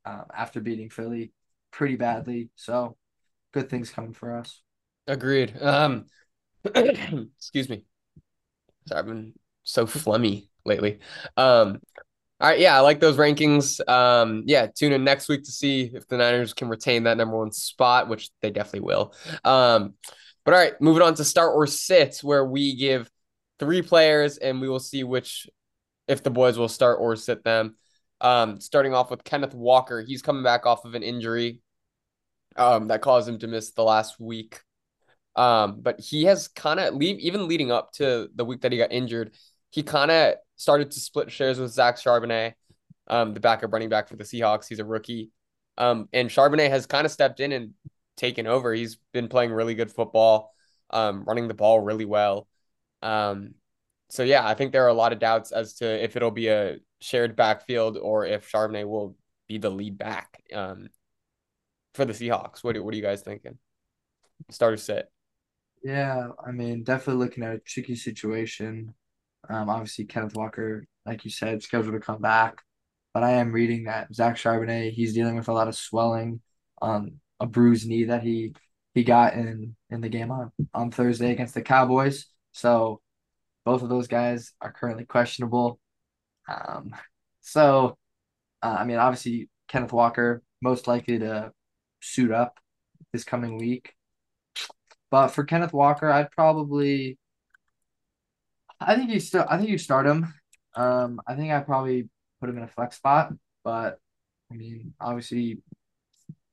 um, after beating Philly pretty badly. So good things coming for us. Agreed. Um, excuse me. Sorry, I've been so phlegmy lately. Um, all right, yeah, I like those rankings. Um, yeah, tune in next week to see if the Niners can retain that number one spot, which they definitely will. Um, but all right, moving on to start or sit, where we give three players and we will see which, if the boys will start or sit them. Um, starting off with Kenneth Walker, he's coming back off of an injury, um, that caused him to miss the last week Um, but he has kind of leave even leading up to the week that he got injured, he kind of started to split shares with Zach Charbonnet, um, the backup running back for the Seahawks. He's a rookie. Um, and Charbonnet has kind of stepped in and taken over. He's been playing really good football, um, running the ball really well. Um, so yeah, I think there are a lot of doubts as to if it'll be a shared backfield or if Charbonnet will be the lead back um, for the Seahawks. What what are you guys thinking? Starter set. Yeah, I mean, definitely looking at a tricky situation. Um, obviously Kenneth Walker, like you said, scheduled to come back, but I am reading that Zach Charbonnet, he's dealing with a lot of swelling on a bruised knee that he he got in in the game on on Thursday against the Cowboys. So both of those guys are currently questionable. Um, so uh, I mean, obviously Kenneth Walker most likely to suit up this coming week. But for Kenneth Walker, I'd probably I think you still I think you start him. Um, I think I probably put him in a flex spot, but I mean, obviously,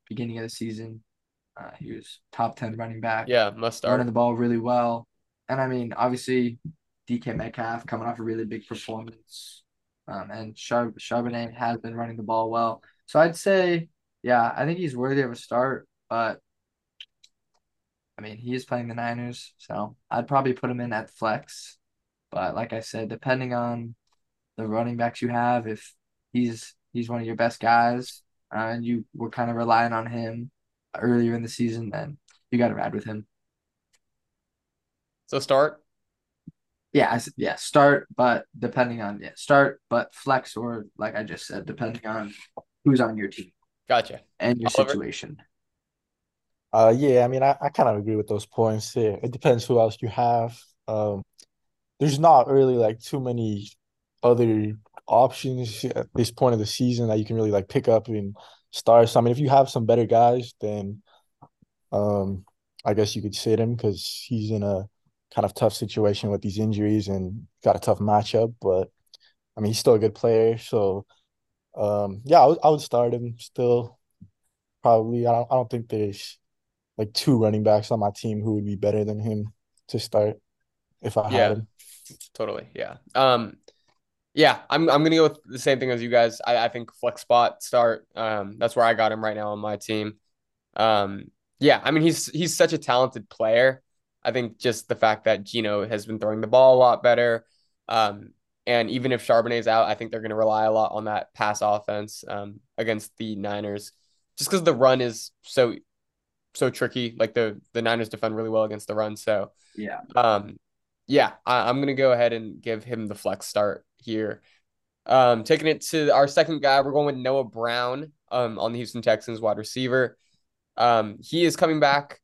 beginning of the season, uh, he was top ten running back. Yeah, must start running the ball really well, and I mean, obviously, DK Metcalf coming off a really big performance, um, and Char- Charbonnet has been running the ball well. So I'd say, yeah, I think he's worthy of a start, but I mean, he is playing the Niners, so I'd probably put him in at flex. But like I said, depending on the running backs you have, if he's he's one of your best guys, uh, and you were kind of relying on him earlier in the season, then you got to ride with him. So start. Yeah, yeah, start, but depending on yeah, start, but flex or like I just said, depending on who's on your team. Gotcha. And your Oliver? situation. Uh, yeah, I mean, I, I kind of agree with those points. Yeah, it depends who else you have. Um, there's not really like too many other options at this point of the season that you can really like pick up and start. So I mean, if you have some better guys, then um, I guess you could sit him because he's in a kind of tough situation with these injuries and got a tough matchup. But I mean, he's still a good player, so um, yeah, I would, would start him still. Probably, I don't, I don't think there's like two running backs on my team who would be better than him to start if I yeah. had him. Totally. Yeah. Um, yeah, I'm I'm gonna go with the same thing as you guys. I, I think flex spot start. Um, that's where I got him right now on my team. Um, yeah, I mean he's he's such a talented player. I think just the fact that Geno has been throwing the ball a lot better. Um, and even if Charbonnet's out, I think they're going to rely a lot on that pass offense um, against the Niners, just because the run is so so tricky. Like the the Niners defend really well against the run. So yeah, um, yeah, I, am gonna go ahead and give him the flex start here. Um, taking it to our second guy, we're going with Noah Brown um, on the Houston Texans wide receiver. Um, he is coming back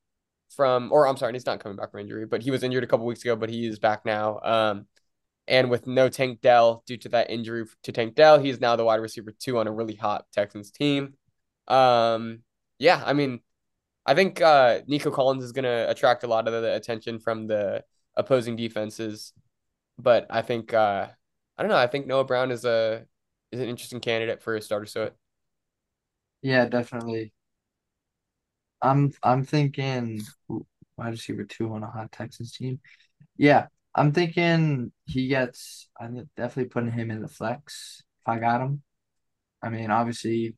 from, or I'm sorry, he's not coming back from injury, but he was injured a couple weeks ago, but he is back now. Um, and with no Tank Dell due to that injury to Tank Dell, he is now the wide receiver two on a really hot Texans team. Um, yeah, I mean, I think uh, Nico Collins is going to attract a lot of the attention from the opposing defenses. But I think uh, I don't know. I think Noah Brown is a is an interesting candidate for a starter. So yeah, definitely. I'm I'm thinking wide receiver two on a hot Texas team. Yeah, I'm thinking he gets. I'm definitely putting him in the flex if I got him. I mean, obviously,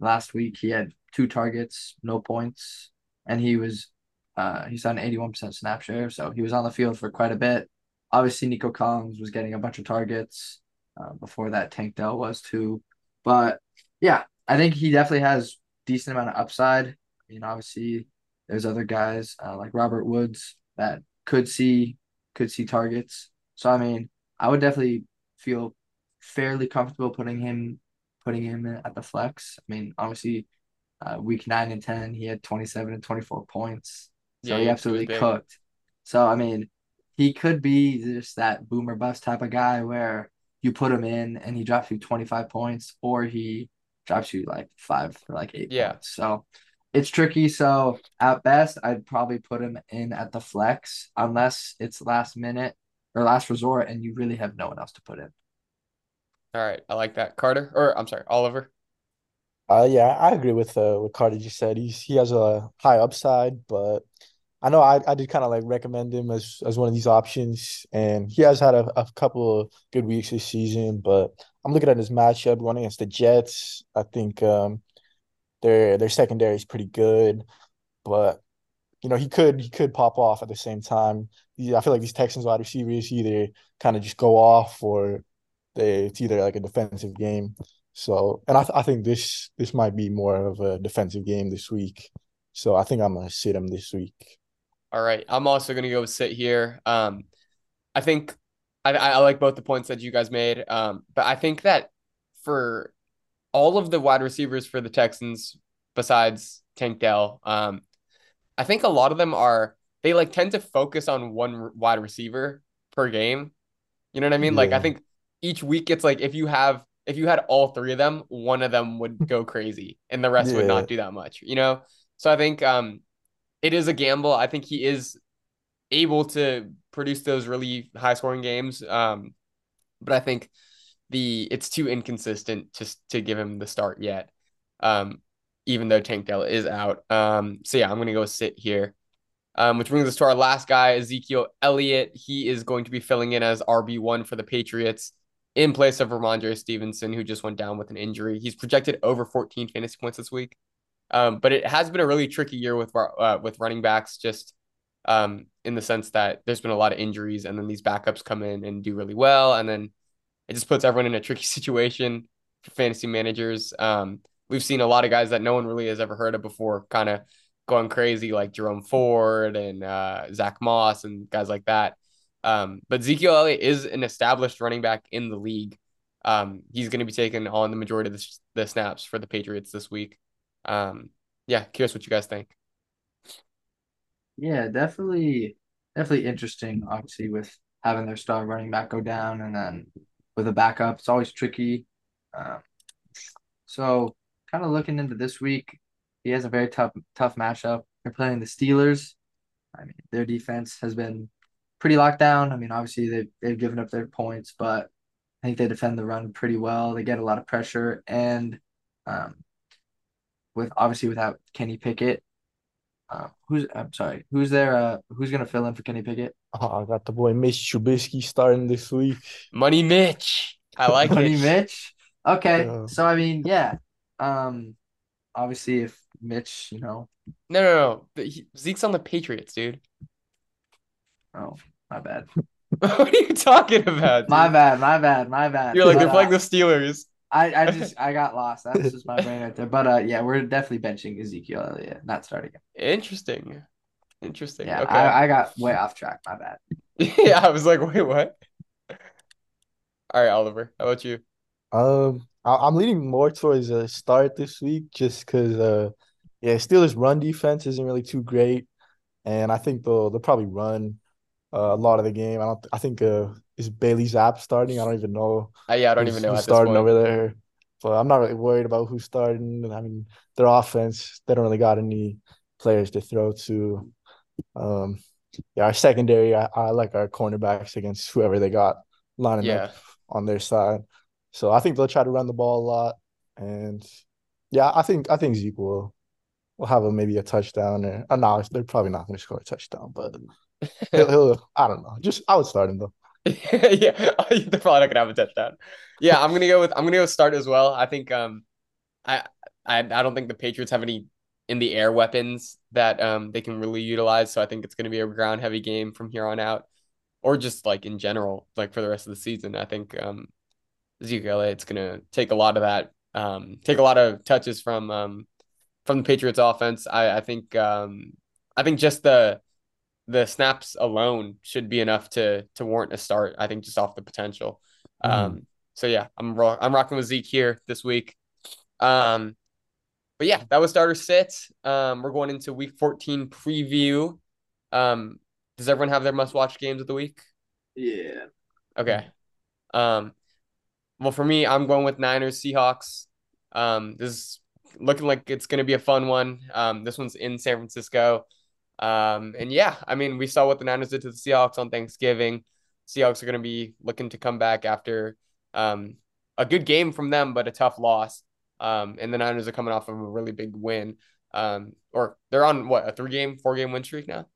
last week he had two targets, no points, and he was uh, he's on 81% snap share, so he was on the field for quite a bit. Obviously, Nico Collins was getting a bunch of targets uh, before that. Tank Dell was too, but yeah, I think he definitely has decent amount of upside. I mean, obviously, there's other guys uh, like Robert Woods that could see could see targets. So I mean, I would definitely feel fairly comfortable putting him putting him at the flex. I mean, obviously, uh, week nine and ten, he had twenty seven and twenty four points. So yeah, he absolutely cooked. So I mean, he could be just that boomer bust type of guy where you put him in and he drops you 25 points or he drops you like five or like eight yeah. Points. So it's tricky. So at best, I'd probably put him in at the flex unless it's last minute or last resort and you really have no one else to put in. All right. I like that. Carter, or I'm sorry, Oliver. Uh yeah, I agree with uh what Carter just said. He's he has a high upside, but I know I, I did kind of like recommend him as as one of these options, and he has had a, a couple of good weeks this season. But I'm looking at his matchup going against the Jets. I think um, their their secondary is pretty good, but you know he could he could pop off at the same time. I feel like these Texans wide receivers either kind of just go off or they it's either like a defensive game. So, and I, th- I think this this might be more of a defensive game this week. So I think I'm gonna sit him this week. All right, I'm also gonna go sit here. Um, I think I I like both the points that you guys made. Um, but I think that for all of the wide receivers for the Texans, besides Tank Dell, um, I think a lot of them are they like tend to focus on one wide receiver per game. You know what I mean? Yeah. Like I think each week it's like if you have if you had all three of them, one of them would go crazy and the rest yeah. would not do that much, you know? So I think um it is a gamble. I think he is able to produce those really high scoring games. Um but I think the it's too inconsistent just to give him the start yet. Um even though Tank Dell is out. Um so yeah, I'm gonna go sit here. Um, which brings us to our last guy, Ezekiel Elliott. He is going to be filling in as RB1 for the Patriots in place of Rhamondre Stevenson, who just went down with an injury. He's projected over 14 fantasy points this week. Um, but it has been a really tricky year with uh, with running backs, just um, in the sense that there's been a lot of injuries, and then these backups come in and do really well, and then it just puts everyone in a tricky situation for fantasy managers. Um, we've seen a lot of guys that no one really has ever heard of before, kind of going crazy, like Jerome Ford and uh, Zach Moss and guys like that. Um, but Ezekiel Elliott is an established running back in the league. Um, he's going to be taking on the majority of the, the, snaps for the Patriots this week. Um, yeah, curious what you guys think. Yeah, definitely, definitely interesting. Obviously, with having their star running back go down, and then with a backup, it's always tricky. Um, so, kind of looking into this week, he has a very tough, tough matchup. They're playing the Steelers. I mean, their defense has been pretty locked down. I mean, obviously they they've given up their points, but I think they defend the run pretty well. They get a lot of pressure, and um, with obviously without Kenny Pickett, uh, who's I'm sorry, who's there? Uh, who's gonna fill in for Kenny Pickett? Oh, I got the boy Mitch Trubisky starting this week. Money Mitch, I like Money it. Mitch. Okay, yeah. so I mean, yeah. Um, obviously, if Mitch, you know, no, no, no, Zeke's on the Patriots, dude. Oh, my bad. what are you talking about? Dude? My bad, my bad, my bad. You're like, they're playing the Steelers. I, I just I got lost. That's just my brain right there. But uh yeah, we're definitely benching Ezekiel Elliott, not starting him. Interesting. Interesting. Yeah, okay. I, I got way off track. My bad. yeah, I was like, wait, what? All right, Oliver. How about you? Um, I, am leaning more towards a start this week, just because uh, yeah, Steelers' run defense isn't really too great, and I think they'll they'll probably run uh, a lot of the game. I don't. I think uh, is Bailey Zappe starting? I don't even know. Uh, yeah, I don't even know. Who's starting over there? But I'm not really worried about who's starting. I mean, their offense, they don't really got any players to throw to. Um, yeah, our secondary, I, I like our cornerbacks against whoever they got lining yeah. up on their side. So I think they'll try to run the ball a lot, and yeah, I think I think Zeke will will have a maybe a touchdown or. Uh, no, they're probably not going to score a touchdown, but he'll, he'll, I don't know. Just I would start him though. yeah, they're probably not gonna have a touchdown. Yeah, I'm gonna go with I'm gonna go start as well. I think um, I I I don't think the Patriots have any in the air weapons that um they can really utilize. So I think it's gonna be a ground heavy game from here on out, or just like in general, like for the rest of the season. I think um, Ezekiel it's gonna take a lot of that um take a lot of touches from um from the Patriots offense. I I think um I think just the the snaps alone should be enough to to warrant a start. I think just off the potential. Mm. Um, so yeah, I'm ro- I'm rocking with Zeke here this week. Um, but yeah, that was starter sit. Um, we're going into week 14 preview. Um, does everyone have their must watch games of the week? Yeah. Okay. Um, well, for me, I'm going with Niners Seahawks. Um, this is looking like it's going to be a fun one. Um, this one's in San Francisco. Um, and yeah, I mean, we saw what the Niners did to the Seahawks on Thanksgiving. Seahawks are going to be looking to come back after um, a good game from them, but a tough loss. Um, and the Niners are coming off of a really big win. Um, or they're on what a three game, four game win streak now.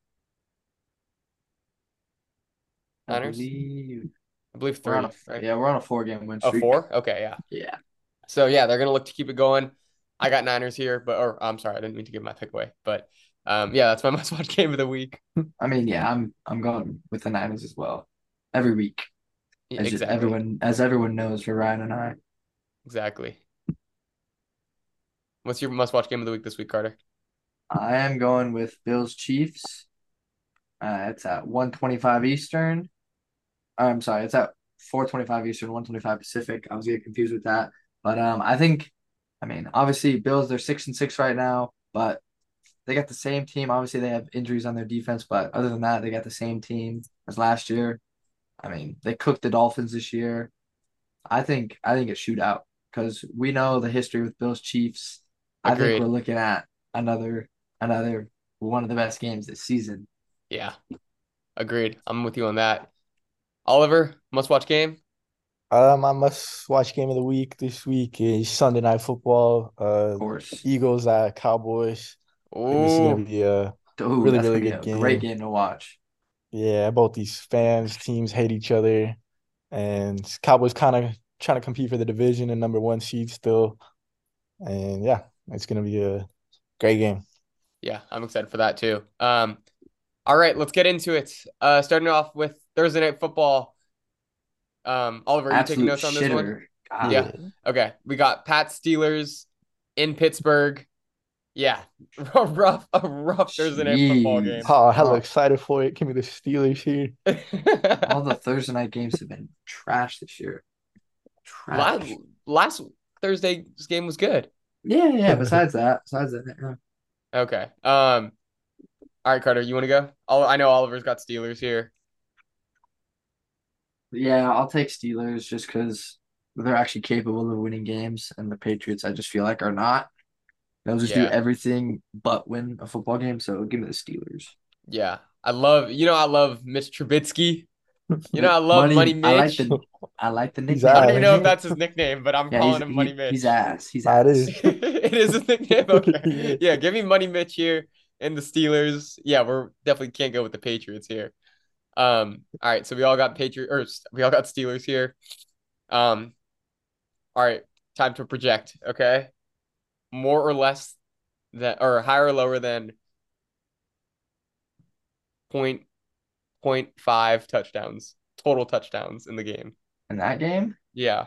I Niners? believe I believe we're three, a right? yeah, we're on a four game win streak. four? Okay, yeah. Yeah. So yeah, they're gonna look to keep it going. I got Niners here, but or I'm sorry, I didn't mean to give my pick away. But um, yeah, that's my must watch game of the week. I mean, yeah, I'm I'm going with the Niners as well. Every week. As exactly. everyone as everyone knows for Ryan and I. Exactly. What's your must watch game of the week this week, Carter? I am going with Bills Chiefs. Uh, it's at 125 Eastern. I'm sorry, it's at 425 Eastern, 125 Pacific. I was getting confused with that. But um I think I mean, obviously Bills they're 6 and 6 right now, but they got the same team. Obviously they have injuries on their defense, but other than that, they got the same team as last year. I mean, they cooked the Dolphins this year. I think I think a shootout because we know the history with Bills Chiefs. I think we're looking at another another one of the best games this season. Yeah. Agreed. I'm with you on that. Oliver, must watch game? Um, my must watch game of the week this week is Sunday Night Football. Uh, Of course. Eagles at Cowboys. I think this is gonna be uh Ooh, really, really good a great game. game to watch. yeah, both these fans teams hate each other, and Cowboys kind of trying to compete for the division and number one seed still. And yeah, it's gonna be a great game. yeah, I'm excited for that too. Um, all right, let's get into it. Uh, starting off with Thursday night football. Um, Oliver, are you taking notes on this one? God. Yeah. Okay, we got Pat Steelers in Pittsburgh. Yeah, a rough, a rough Thursday night football game. Oh, hella Oh. excited for it. Give me the Steelers here. All the Thursday night games have been trash this year. Trash. last, last Thursday's game was good. Yeah, yeah. Besides that, besides that, yeah. Okay. Um. All right, Carter, you want to go? Ol- I know Oliver's got Steelers here. Yeah, I'll take Steelers just because they're actually capable of winning games, and the Patriots, I just feel like, are not. They'll just do everything but win a football game. So give me the Steelers. Yeah, I love. You know, I love Mitch Trubisky. You know, I love Money, Mitch. I like the I like the He's nickname. I don't even know if that's his nickname, but I'm calling him Money he- Mitch. He's ass. He's That ass. is. it is his nickname. Okay. Yeah, give me Money Mitch here and the Steelers. Yeah, we're definitely can't go with the Patriots here. Um, all right, so we all got Patriot or we all got Steelers here. Um, all right, time to project, okay? More or less that or higher or lower than point point five touchdowns, total touchdowns in the game. In that game, Yeah.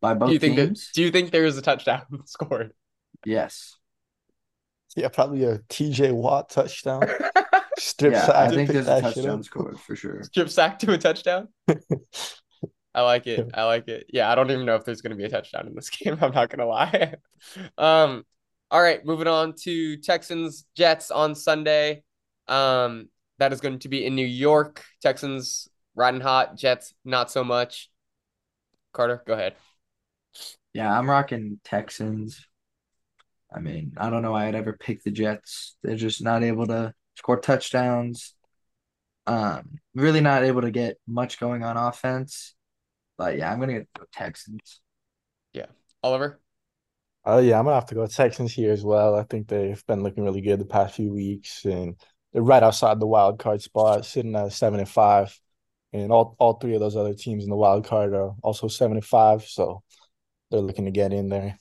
by both do you think that teams, do you think there is a touchdown scored? yes. Yeah, probably a TJ Watt touchdown. Strip Yeah, sack I think there's a touchdown scored for sure. Strip sack to a touchdown? I like it. I like it. Yeah, I don't even know if there's going to be a touchdown in this game. I'm not going to lie. um, all right, moving on to Texans Jets on Sunday. Um, that is going to be in New York. Texans riding hot, Jets not so much. Carter, go ahead. Yeah, I'm rocking Texans. I mean, I don't know why I'd ever pick the Jets. They're just not able to score touchdowns. Um, really not able to get much going on offense. But yeah, I'm gonna get the Texans. Yeah. Oliver. Oh yeah, I'm gonna have to go Texans here as well. I think they've been looking really good the past few weeks, and they're right outside the wild card spot, sitting at seven and five. And all, all three of those other teams in the wild card are also seven and five, so they're looking to get in there.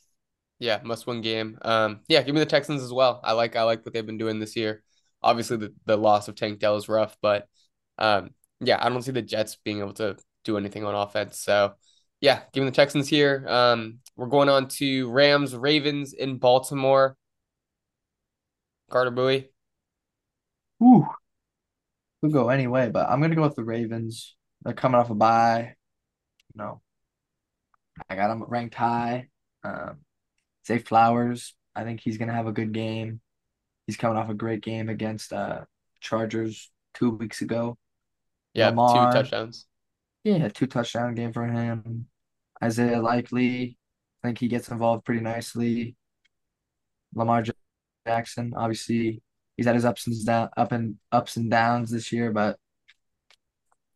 Yeah, must win game. Um, yeah, give me the Texans as well. I like I like what they've been doing this year. Obviously, the, the loss of Tank Dell is rough, but um, yeah, I don't see the Jets being able to do anything on offense. So yeah, give me the Texans here. Um, we're going on to Rams Ravens in Baltimore. Carter Bui. Whew. Could go anyway, but I'm gonna go with the Ravens. They're coming off a bye. No. I got them ranked high. Um, Zay Flowers. I think he's gonna have a good game. He's coming off a great game against uh Chargers two weeks ago. Yeah, Lamar. two touchdowns. Yeah, two touchdown game for him. Isaiah Likely, I think he gets involved pretty nicely. Lamar Jackson, obviously, he's had his ups and down up and ups and downs this year, but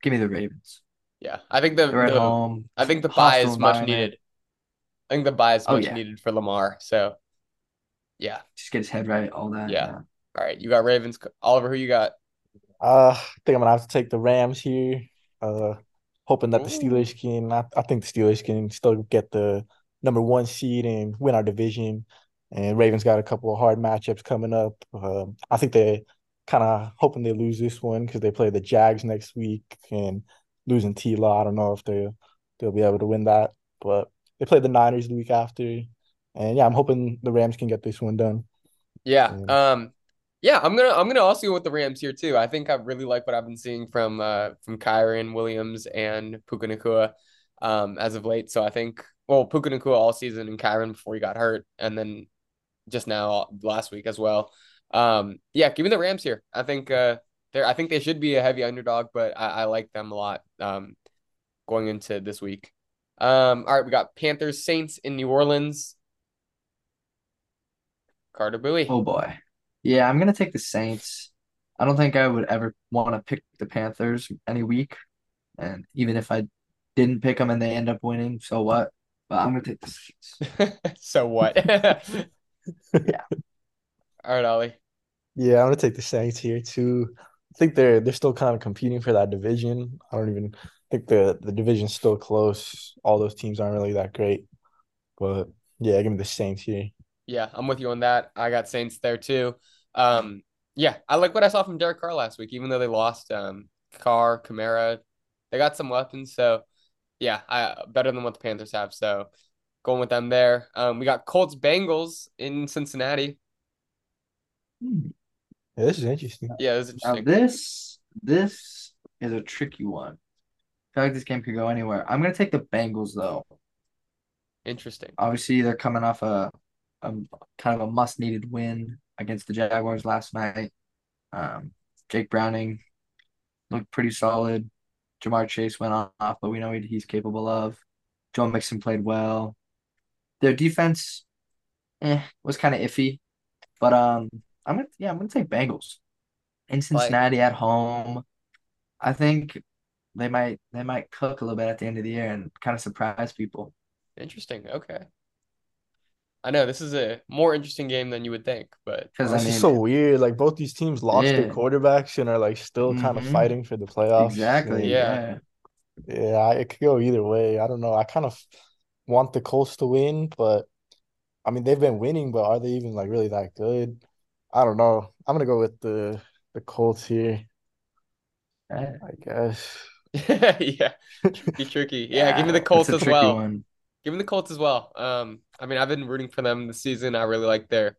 give me the Ravens. Yeah, I think the, They're at the home. I think the bye Hostile is much environment. needed. I think the bye is Oh, much yeah. needed for Lamar. So yeah. Just get his head right, all that. Yeah. All right, you got Ravens. Oliver, who you got? Uh, I think I'm gonna have to take the Rams here. Uh, hoping that the Steelers can. I, I think the Steelers can still get the number one seed and win our division. And Ravens got a couple of hard matchups coming up. Um, I think they kind of hoping they lose this one because they play the Jags next week and losing T Law. I don't know if they they'll be able to win that, but they play the Niners the week after. And yeah, I'm hoping the Rams can get this one done. Yeah. Yeah. Um yeah, I'm gonna I'm gonna also go with the Rams here too. I think I really like what I've been seeing from uh from Kyren Williams and Puka Nacua um as of late. So I think well Puka Nacua all season and Kyren before he got hurt and then just now last week as well. Um yeah, give me the Rams here. I think uh they're I think they should be a heavy underdog, but I, I like them a lot um going into this week. Um all right, we got Panthers Saints in New Orleans. Carter Bui. Oh boy. Yeah, I'm gonna take the Saints. I don't think I would ever want to pick the Panthers any week. And even if I didn't pick them and they end up winning, so what? But I'm gonna take the Saints. so what? Yeah. All right, Ollie. Yeah, I'm gonna take the Saints here too. I think they're they're still kind of competing for that division. I don't even think the the division's still close. All those teams aren't really that great, but yeah, give me the Saints here. Yeah, I'm with you on that. I got Saints there too. Um, yeah, I like what I saw from Derek Carr last week, even though they lost um Carr, Kamara. They got some weapons, so yeah, I better than what the Panthers have. So going with them there. Um, we got Colts Bengals in Cincinnati. Hmm. Yeah, this is interesting. Yeah, it was Now interesting. this this is a tricky one. I feel like this game could go anywhere. I'm gonna take the Bengals though. Interesting. Obviously, they're coming off a, a kind of a must needed win against the Jaguars last night. Um, Jake Browning looked pretty solid. Ja'Marr Chase went off, but we know he's capable of. Joe Mixon played well. Their defense, eh, was kind of iffy, but um, I'm gonna yeah, I'm gonna take Bengals in Cincinnati at home. I think they might they might cook a little bit at the end of the year and kind of surprise people. Interesting. Okay. I know this is a more interesting game than you would think, but Because This I is so weird. Like both these teams lost their quarterbacks and are like still kind of fighting for the playoffs. exactly, And, Yeah. yeah. yeah, it could go either way. I don't know. I kind of want the Colts to win, but I mean they've been winning, but are they even like really that good? I don't know. I'm gonna go with the the Colts here, Yeah. I guess. yeah, tricky, tricky. Yeah, give me the Colts as well. one. Give me the Colts as well. Um, I mean, I've been rooting for them this season. I really like their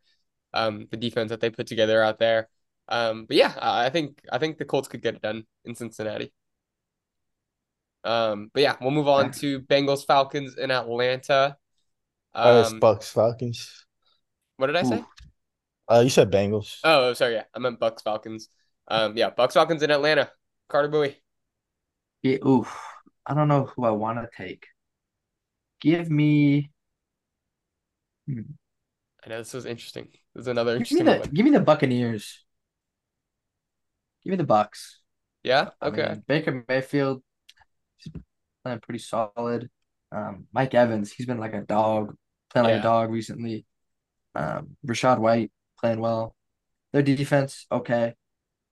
um the defense that they put together out there. Um, but yeah, I I think I think the Colts could get it done in Cincinnati. Um, but yeah, we'll move on to Bengals Falcons in Atlanta. Oh, it's Um, Bucks Falcons. what did I say? Ooh. Uh, you said Bengals. Oh, sorry, yeah, I meant Bucks Falcons. Um, yeah, Bucks Falcons in Atlanta. Carter Bui. Yeah, oof. I don't know who I want to take. Give me, hmm, I know this was interesting. This is another give me interesting the one. give me the Buccaneers. Give me the Bucks. Yeah, I okay. mean, Baker Mayfield, he's playing pretty solid. Um, Mike Evans, he's been like a dog, playing like Yeah. a dog recently. Um, Rachaad White playing well. Their defense, okay.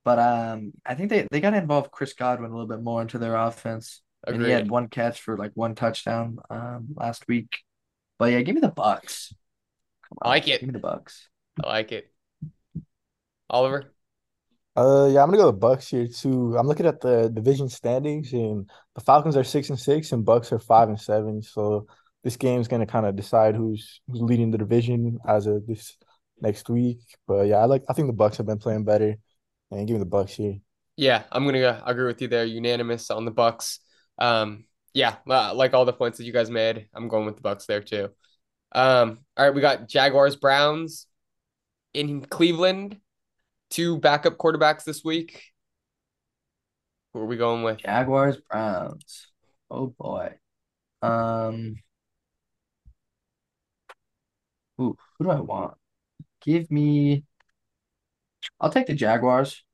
But um, I think they, they got to involve Chris Godwin a little bit more into their offense. And he had one catch for like one touchdown um last week. But yeah, give me the Bucks. I like it. give me the Bucks. I like it. Oliver. Uh, yeah, I'm gonna go the Bucks here too. I'm looking at the division standings, and the Falcons are six and six, and Bucks are five and seven. So this game's gonna kind of decide who's who's leading the division as of this next week. But yeah, I like. I think the Bucks have been playing better, and give me the Bucks here. Yeah, I'm gonna go- agree with you there. Unanimous on the Bucks. Um, yeah, uh, like all the points that you guys made, I'm going with the Bucks there too. Um, all right, we got Jaguars Browns in Cleveland. Two backup quarterbacks this week. Who are we going with? Jaguars, Browns. Oh boy. Um, ooh, who do I want? Give me. I'll take the Jaguars.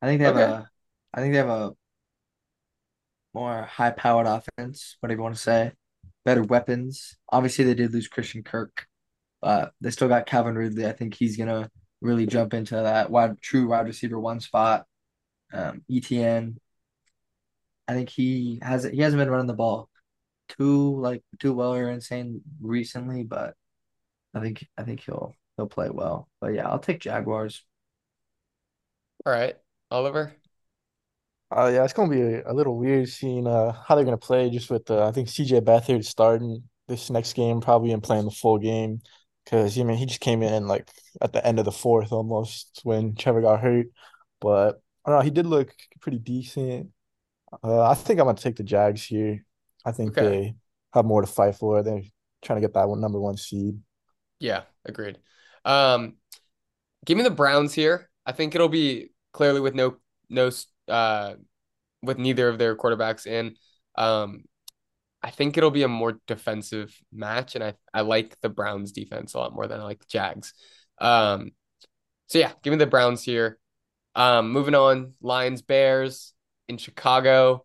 I think they have Okay. a. I think they have a more high-powered offense, whatever you want to say. Better weapons. Obviously, they did lose Christian Kirk, but they still got Calvin Ridley. I think he's gonna really jump into that wide true wide receiver one spot. Um, ETN. I think he has he hasn't been running the ball too like too well or insane recently, but I think I think he'll he'll play well. But yeah, I'll take Jaguars. All right, Oliver. Uh, yeah, it's gonna be a, a little weird seeing uh how they're gonna play just with uh, I think CJ Beathard starting this next game probably and playing the full game because I mean he just came in like at the end of the fourth almost when Trevor got hurt, but I don't know he did look pretty decent. Uh, I think I'm gonna take the Jags here. I think Okay. they have more to fight for. They're trying to get that one number one seed. Yeah, agreed. Um, give me the Browns here. I think it'll be clearly with no no uh with neither of their quarterbacks in. Um, I think it'll be a more defensive match, and I I like the Browns defense a lot more than I like the Jags. Um, so yeah, give me the Browns here. Um, moving on, Lions Bears in Chicago.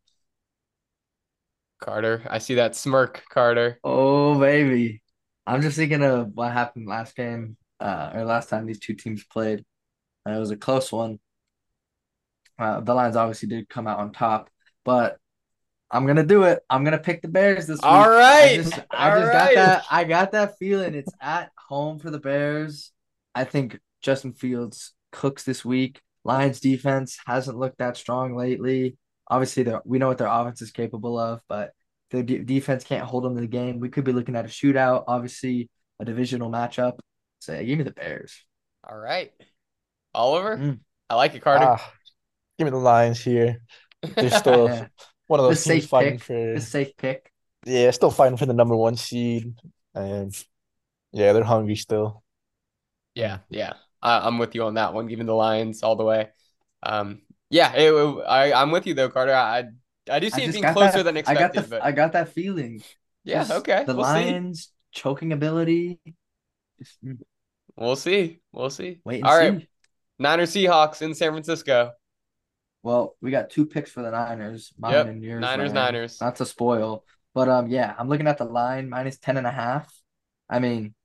Carter, I see that smirk, Carter. Oh baby, I'm just thinking of what happened last game, uh, or last time these two teams played. Uh, it was a close one. Uh, the Lions obviously did come out on top, but I'm gonna do it. I'm gonna pick the Bears this week. All right, I just, I all just right. got that. I got that feeling. It's at home for the Bears. I think Justin Fields cooks this week. Lions defense hasn't looked that strong lately. Obviously, we know what their offense is capable of, but their de- defense can't hold them to the game. We could be looking at a shootout. Obviously, a divisional matchup. So yeah, give me the Bears. All right. Oliver, Mm. I like it, Carter. Ah, give me the Lions here. They're still Yeah. one of The those teams safe fighting pick. for The safe pick. yeah, still fighting for the number one seed, and yeah, they're hungry still. Yeah, yeah. I, I'm with you on that one, giving the Lions all the way. Um, yeah, it, it- I, I'm with you though, Carter. I, I do I see it being closer that, than I got expected, the but I got that feeling. yeah, Just okay. The We'll see. Lions choking ability. Mm, We'll see. We'll see. wait and All see. right. Niners Seahawks in San Francisco. Well, we got two picks for the Niners, mine Yep, and yours. Niners, Ryan. Niners. Not to spoil, but um, yeah, I'm looking at the line minus 10 and a half. I mean,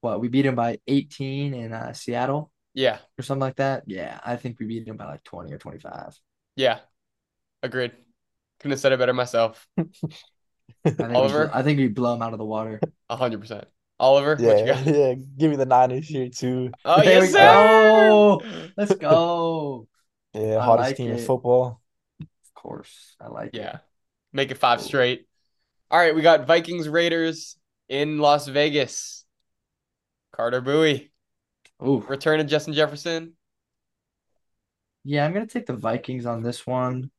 what we beat him by 18 in uh, Seattle Yeah, or something like that. Yeah, I think we beat him by like 20 or 25. yeah. Agreed. Couldn't have said it better myself. I think we Oliver? bl- I think we blow them out of the water. A hundred percent. Oliver, what you Yeah, got? yeah. Give me the Niners here too. Oh, There yes, sir. go. Let's go. Yeah, I hottest like team in football. Of course, I like it. Yeah. Make it five straight. All right, we got Vikings Raiders in Las Vegas. Carter Bui. Ooh, Return of Justin Jefferson. yeah, I'm gonna take the Vikings on this one.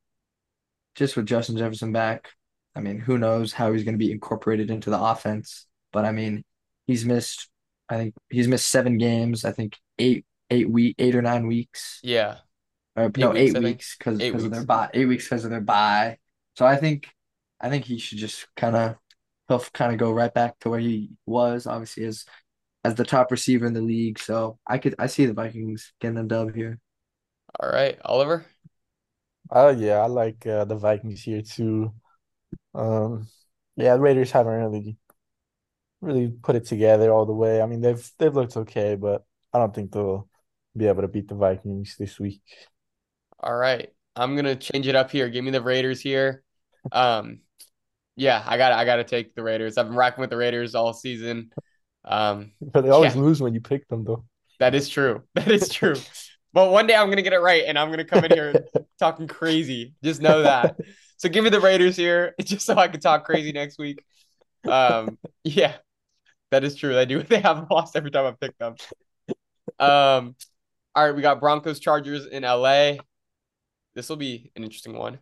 Just with Justin Jefferson back. I mean, who knows how he's gonna be incorporated into the offense. But I mean, he's missed I think he's missed seven games, I think eight eight week eight or nine weeks. Yeah. Or no, weeks, eight I think. weeks because Eight because of their weeks. bye. Eight weeks because of their bye. So I think I think he should just kind of he'll kind of go right back to where he was, obviously as as the top receiver in the league. So I could I see the Vikings getting a dub here. All right, Oliver. Oh yeah, I like uh, the Vikings here too. Um, yeah, the Raiders haven't really, really put it together all the way. I mean, they've they've looked okay, but I don't think they'll be able to beat the Vikings this week. All right. I'm gonna change it up here. Give me the Raiders here. Um, yeah, I got I gotta take the Raiders. I've been rocking with the Raiders all season. Um, But they always Yeah. lose when you pick them, though. that is true. That is true. But one day I'm gonna get it right and I'm gonna come in here talking crazy. Just know that. So give me the Raiders here, just so I can talk crazy next week. Um, yeah, that is true. They do. They have lost every time I pick them. Um, all right, we got Broncos Chargers in LA. This will be an interesting one.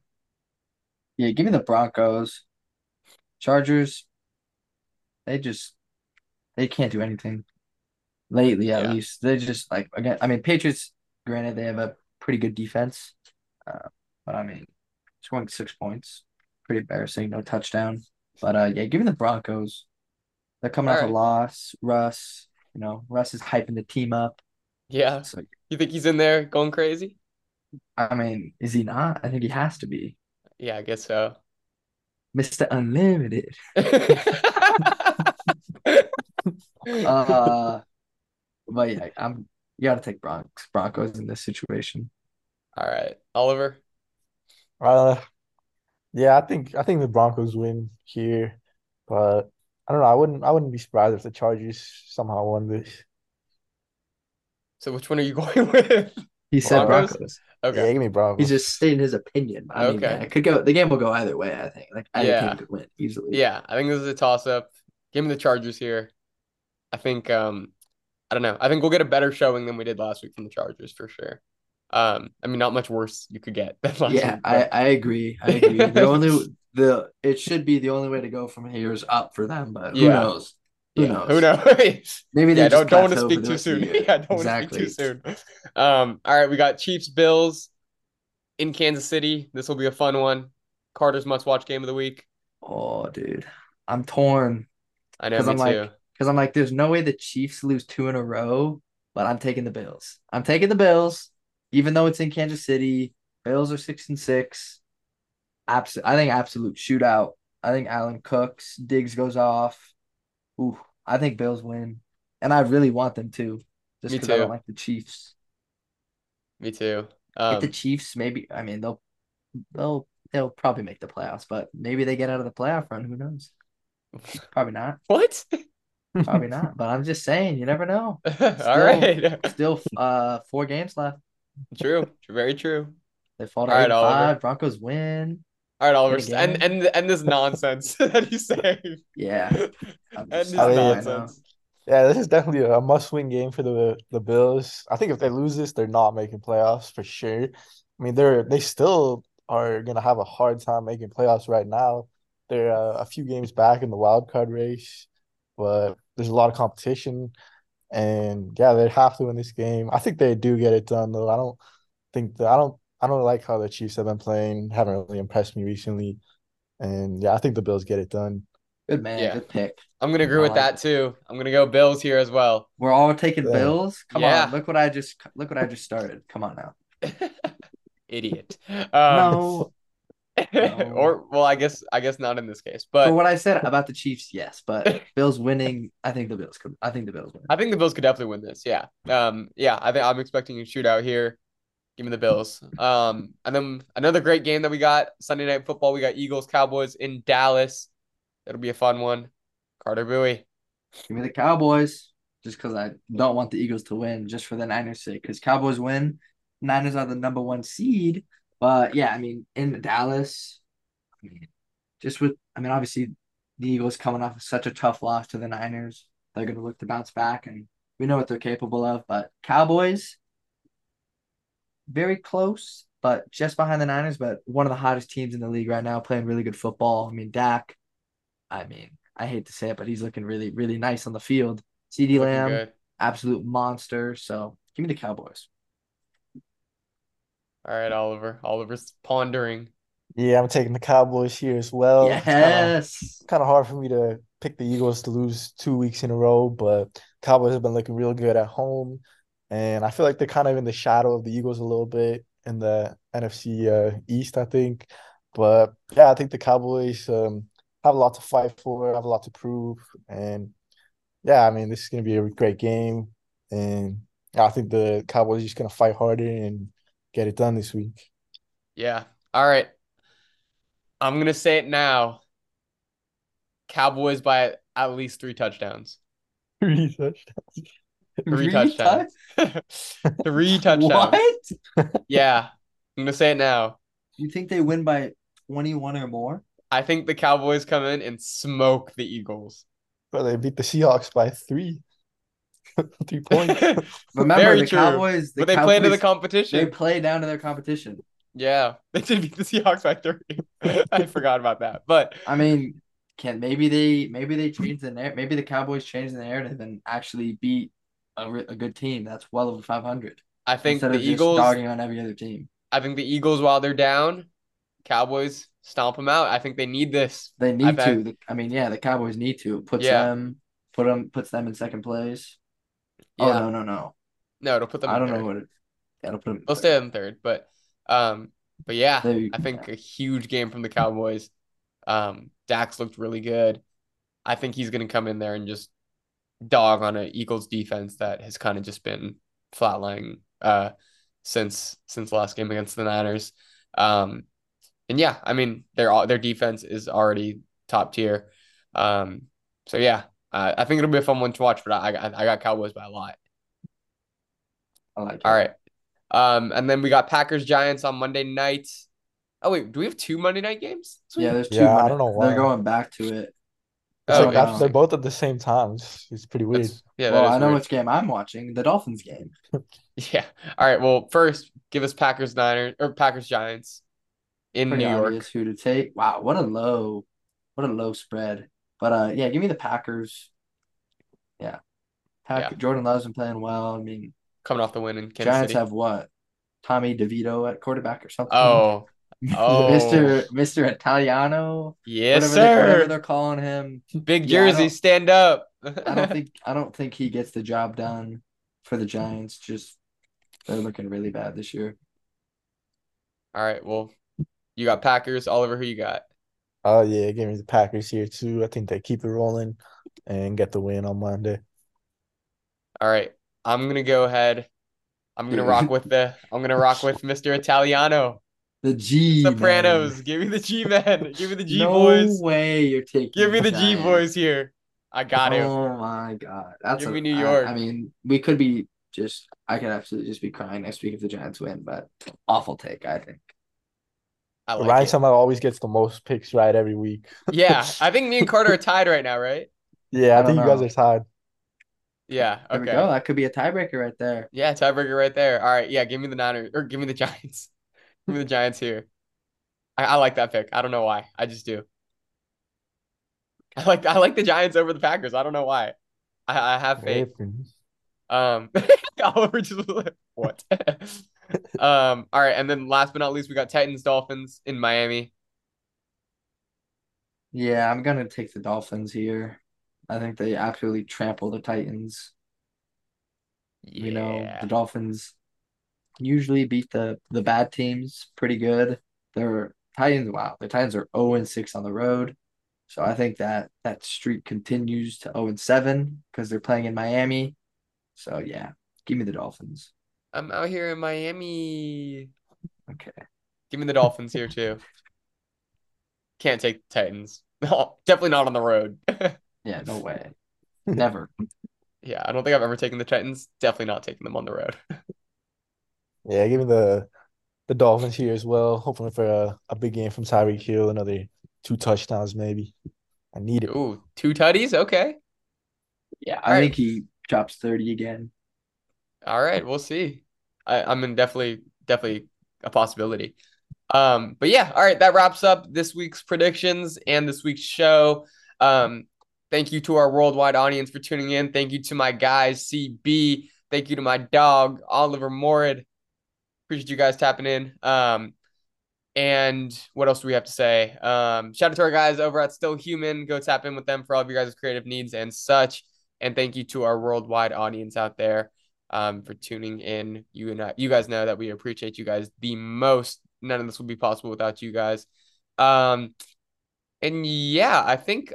Yeah, give me the Broncos. Chargers, they just they can't do anything lately at Yeah. least. They just like again, I mean Patriots, granted they have a pretty good defense. Uh, but I mean scoring six points. Pretty embarrassing, no touchdown. But uh yeah, give me the Broncos. They're coming off Alright. a loss. Russ, you know, Russ is hyping the team up. Yeah, So you think he's in there going crazy? I mean, is he not? I think he has to be. Yeah, I guess so. Mr. Unlimited. Uh, but yeah, I'm you gotta take Bronx Broncos in this situation. All right, Oliver. Uh, yeah, I think I think the Broncos win here, but I don't know. I wouldn't I wouldn't be surprised if the Chargers somehow won this. So which one are you going with? He said Broncos? Broncos. Yeah, Okay. give me Broncos. He's just stating his opinion. I mean, yeah, Okay. it could go. The game will go either way. I think. Like either Yeah. team could win easily. Yeah, I think this is a toss up. Give me the Chargers here. I think um I don't know. I think we'll get a better showing than we did last week from the Chargers for sure. Um, I mean, not much worse you could get than last Yeah, week. I, I agree. I agree. The only the it should be the only way to go from here is up for them, but who Yeah. knows? Who yeah, knows? Who knows? Maybe they yeah, don't don't want to speak too soon. yeah, don't want to exactly. speak too soon. Um, all right, we got Chiefs Bills in Kansas City. This will be a fun one. Carter's must watch game of the week. Oh, dude, I'm torn I know, me I'm like- too. because I'm like, there's no way the Chiefs lose two in a row, but I'm taking the Bills. I'm taking the Bills, even though it's in Kansas City. Bills are six and six. Absolute, I think absolute shootout. I think Allen cooks. Diggs goes off. Ooh, I think Bills win, and I really want them to, just because I don't like the Chiefs. Me too. If the Um, Chiefs, maybe I mean they'll they'll they'll probably make the playoffs, but maybe they get out of the playoff run. Who knows? Probably not. what? Probably not. But I'm just saying, you never know. All right. Still, uh, four games left. True. Very true. They fall to All eight right, and Oliver. five. Broncos win. All right, Oliver. Good And game. and and this nonsense that he's saying. Yeah. I'm And this I saying, mean, nonsense. Yeah, this is definitely a must-win game for the the Bills. I think if they lose this, they're not making playoffs for sure. I mean, they're they still are gonna have a hard time making playoffs right now. They're uh, a few games back in the wild card race, but there's a lot of competition, and yeah, they have to win this game. I think they do get it done though. I don't think that I don't I don't like how the Chiefs have been playing. Haven't really impressed me recently, and yeah, I think the Bills get it done. Good man. Yeah. Good pick. I'm gonna agree I with like that too. I'm gonna go Bills here as well. We're all taking Yeah. Bills. Come Yeah. on. Look what I just look what I just started. Come on now. Idiot. Um, no. no. or well, I guess I guess not in this case, For but what I said about the Chiefs, yes, but Bills winning, I think the Bills could. I think the Bills win. I think the Bills could definitely win this. Yeah. Um. Yeah. I think I'm expecting a shootout here. Give me the Bills. Um. And then another great game that we got Sunday night football. We got Eagles Cowboys in Dallas. That'll be a fun one. Carter Bui. Give me the Cowboys, just because I don't want the Eagles to win, just for the Niners' sake. Because Cowboys win, Niners are the number one seed. But yeah, I mean, in Dallas, I mean, just with, I mean, obviously, the Eagles coming off of such a tough loss to the Niners, they're going to look to bounce back, and we know what they're capable of. But Cowboys, very close, but just behind the Niners, but one of the hottest teams in the league right now, playing really good football. I mean, Dak, I mean, I hate to say it, but he's looking really, really nice on the field. CeeDee Lamb, good. absolute monster. So give me the Cowboys. All right, Oliver. Oliver's pondering. Yeah, I'm taking the Cowboys here as well. Yes. kind of hard for me to pick the Eagles to lose two weeks in a row, but Cowboys have been looking real good at home, and I feel like they're kind of in the shadow of the Eagles a little bit in the NFC uh, East, I think. But yeah, I think the Cowboys um, have a lot to fight for, have a lot to prove, and yeah, I mean this is going to be a great game, and I think the Cowboys are just going to fight harder and get it done this week. Yeah. All right. I'm gonna say it now. Cowboys by at least three touchdowns. Three touchdowns. Three Three touchdowns. three touchdowns. What? Yeah. I'm gonna say it now. You think they win by 21 or more? I think the Cowboys come in and smoke the Eagles. But they beat the Seahawks by three. Three points. Remember, Very the true. Cowboys, the but they play into the competition. they play down to their competition. Yeah, they did beat the Seahawks by three. I forgot about that. But I mean, can maybe they maybe they change the narrative. Maybe the Cowboys change the narrative and actually beat a, re- a good team that's well over 500 I think the Eagles. dogging on every other team. I think the Eagles, while they're down, Cowboys stomp them out. I think they need this. They need bet- to. I mean, yeah, the Cowboys need to. It puts Yeah. them put them puts them in second place. Yeah. Oh no no no! No, it'll put them. I don't third. know what it. That'll put them. They'll stay in third, but um, but yeah, They- I think a huge game from the Cowboys. Um, Dak's looked really good. I think he's gonna come in there and just dog on a Eagles defense that has kind of just been flatlining uh since since last game against the Niners. Um, and yeah, I mean their their defense is already top tier. Um, so yeah, uh, I think it'll be a fun one to watch. But I got I got Cowboys by a lot. I like it. All right. Um, and then we got Packers Giants on Monday night. Oh wait, do we have two Monday night games? this Yeah, there's two. Yeah, I don't know why. They're going back to it. It's Oh, like yeah. they're both at the same time. It's, it's pretty weird. That's- yeah, well, that is I know weird. which game I'm watching. The Dolphins game. Yeah. All right. Well, first, give us Packers Niners or Packers Giants in Pretty New York. who to take. Wow, what a low, what a low spread. But uh, yeah, give me the Packers. Yeah, Pack- Yeah. Jordan Love's been playing well. I mean, Coming off the win in Kansas Giants City. have what? Tommy DeVito at quarterback or something. Oh, oh. Mr. Mr. Italiano. yes, whatever they- whatever sir. they're calling him. Big Yeah, jersey, don't- stand up. I don't think I don't think he gets the job done for the Giants. Just they're looking really bad this year. All right. Well, you got Packers. Oliver, who you got? Oh yeah, give me the Packers here too. I think they keep it rolling and get the win on Monday. All right. I'm gonna go ahead. I'm gonna rock with the. I'm gonna rock with Mr. Italiano. The G men. Sopranos. Give me the G men. Give me the G no boys. No way you're taking. Give me the G Giants. boys here. I got it. Oh my god, that's Give a- me New York. I, mean, we could be just. I could absolutely just be crying next week if the Giants win, but awful take. I think. I like Ryan it. somehow always gets the most picks right every week. Yeah, I think me and Carter are tied right now, right? Yeah, I I, think don't you guys are tied. Yeah. There we Okay. go. That could be a tiebreaker right there. Yeah, tiebreaker right there. All right. Yeah, give me the Niners or give me the Giants. Give me the Giants here. I, I like that pick. I don't know why. I just do. I like I like the Giants over the Packers. I don't know why. I, I have faith. Um, Oliver just what? um, all right, and then last but not least, we got Titans Dolphins in Miami. Yeah, I'm gonna take the Dolphins here. I think they absolutely trample the Titans. You know, the Dolphins usually beat the the bad teams pretty good. Their Titans, wow, the Titans are 0 and 6 on the road. So I think that that streak continues to 0 and 7 because they're playing in Miami. So yeah, give me the Dolphins. I'm out here in Miami. Okay. Give me the Dolphins here too. Can't take the Titans. No, definitely not on the road. Yeah, no way. Never. Yeah, I don't think I've ever taken the Titans. Definitely not taking them on the road. Yeah, give me the the Dolphins here as well. Hoping for a, a big game from Tyreek Hill, another two touchdowns maybe. I need it. Ooh, two tutties. Okay. Yeah, All I right. think he drops 30 again. All right, we'll see. I, I mean, definitely, definitely a possibility. Um, but yeah, all right, that wraps up this week's predictions and this week's show. Um, thank you to our worldwide audience for tuning in. Thank you to my guys, CB. Thank you to my dog, Oliver Morid. Appreciate you guys tapping in. Um, and what else do we have to say? Um, shout out to our guys over at Still Human. Go tap in with them for all of your guys' creative needs and such. And thank you to our worldwide audience out there um, for tuning in. You and I, you guys know that we appreciate you guys the most. None of this would be possible without you guys. Um, and yeah, I think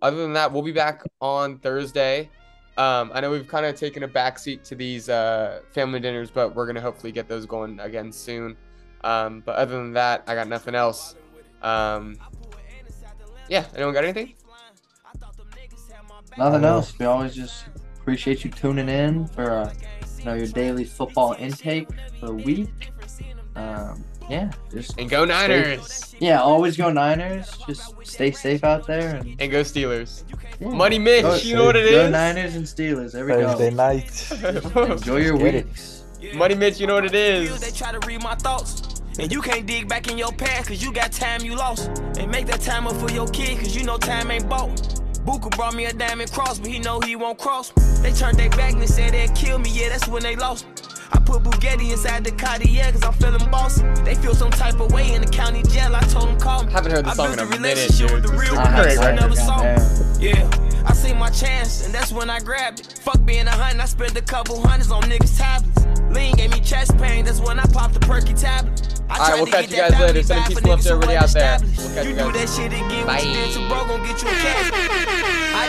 other than that, we'll be back on Thursday. Um, I know we've kind of taken a backseat to these uh, family dinners, but we're gonna hopefully get those going again soon. Um, but other than that, I got nothing else. Um, yeah, anyone got anything? Nothing else. We always just appreciate you tuning in for uh, you know your daily football intake for the week. Um, yeah, just And go Niners! yeah, always go Niners. Just stay safe out there and And go Steelers! yeah. Money Mitch, Go- you know what it Go is? Niners and Steelers. There we Thursday go. night. Enjoy your Get weeks. Money Mitch, you know what it They try to read my thoughts. And you can't dig back in your past cause you got time you lost. And make that time up for your kid cause you know time ain't bought. Buka brought me a diamond cross, but he know he won't cross. They turned their back and they said they'd kill me, yeah, that's when they lost. I put Bugatti inside the Cartier cause I'm feeling bossy. They feel some type of way in the county jail, I told them call me. Haven't heard the I song in built a a minute, relationship dude. with the real I have great ones, I right excited, never saw. Yeah, I seen my chance, and that's when I grabbed it. Fuck being a hunt, I spent a couple hundreds on niggas' tablets. Lean gave me chest pain, that's when I popped the perky tablet. All right, we'll catch you guys later. family Send back peace for and love niggas to everybody out there. We'll catch you you do guys. that shit again, what you did to Bye.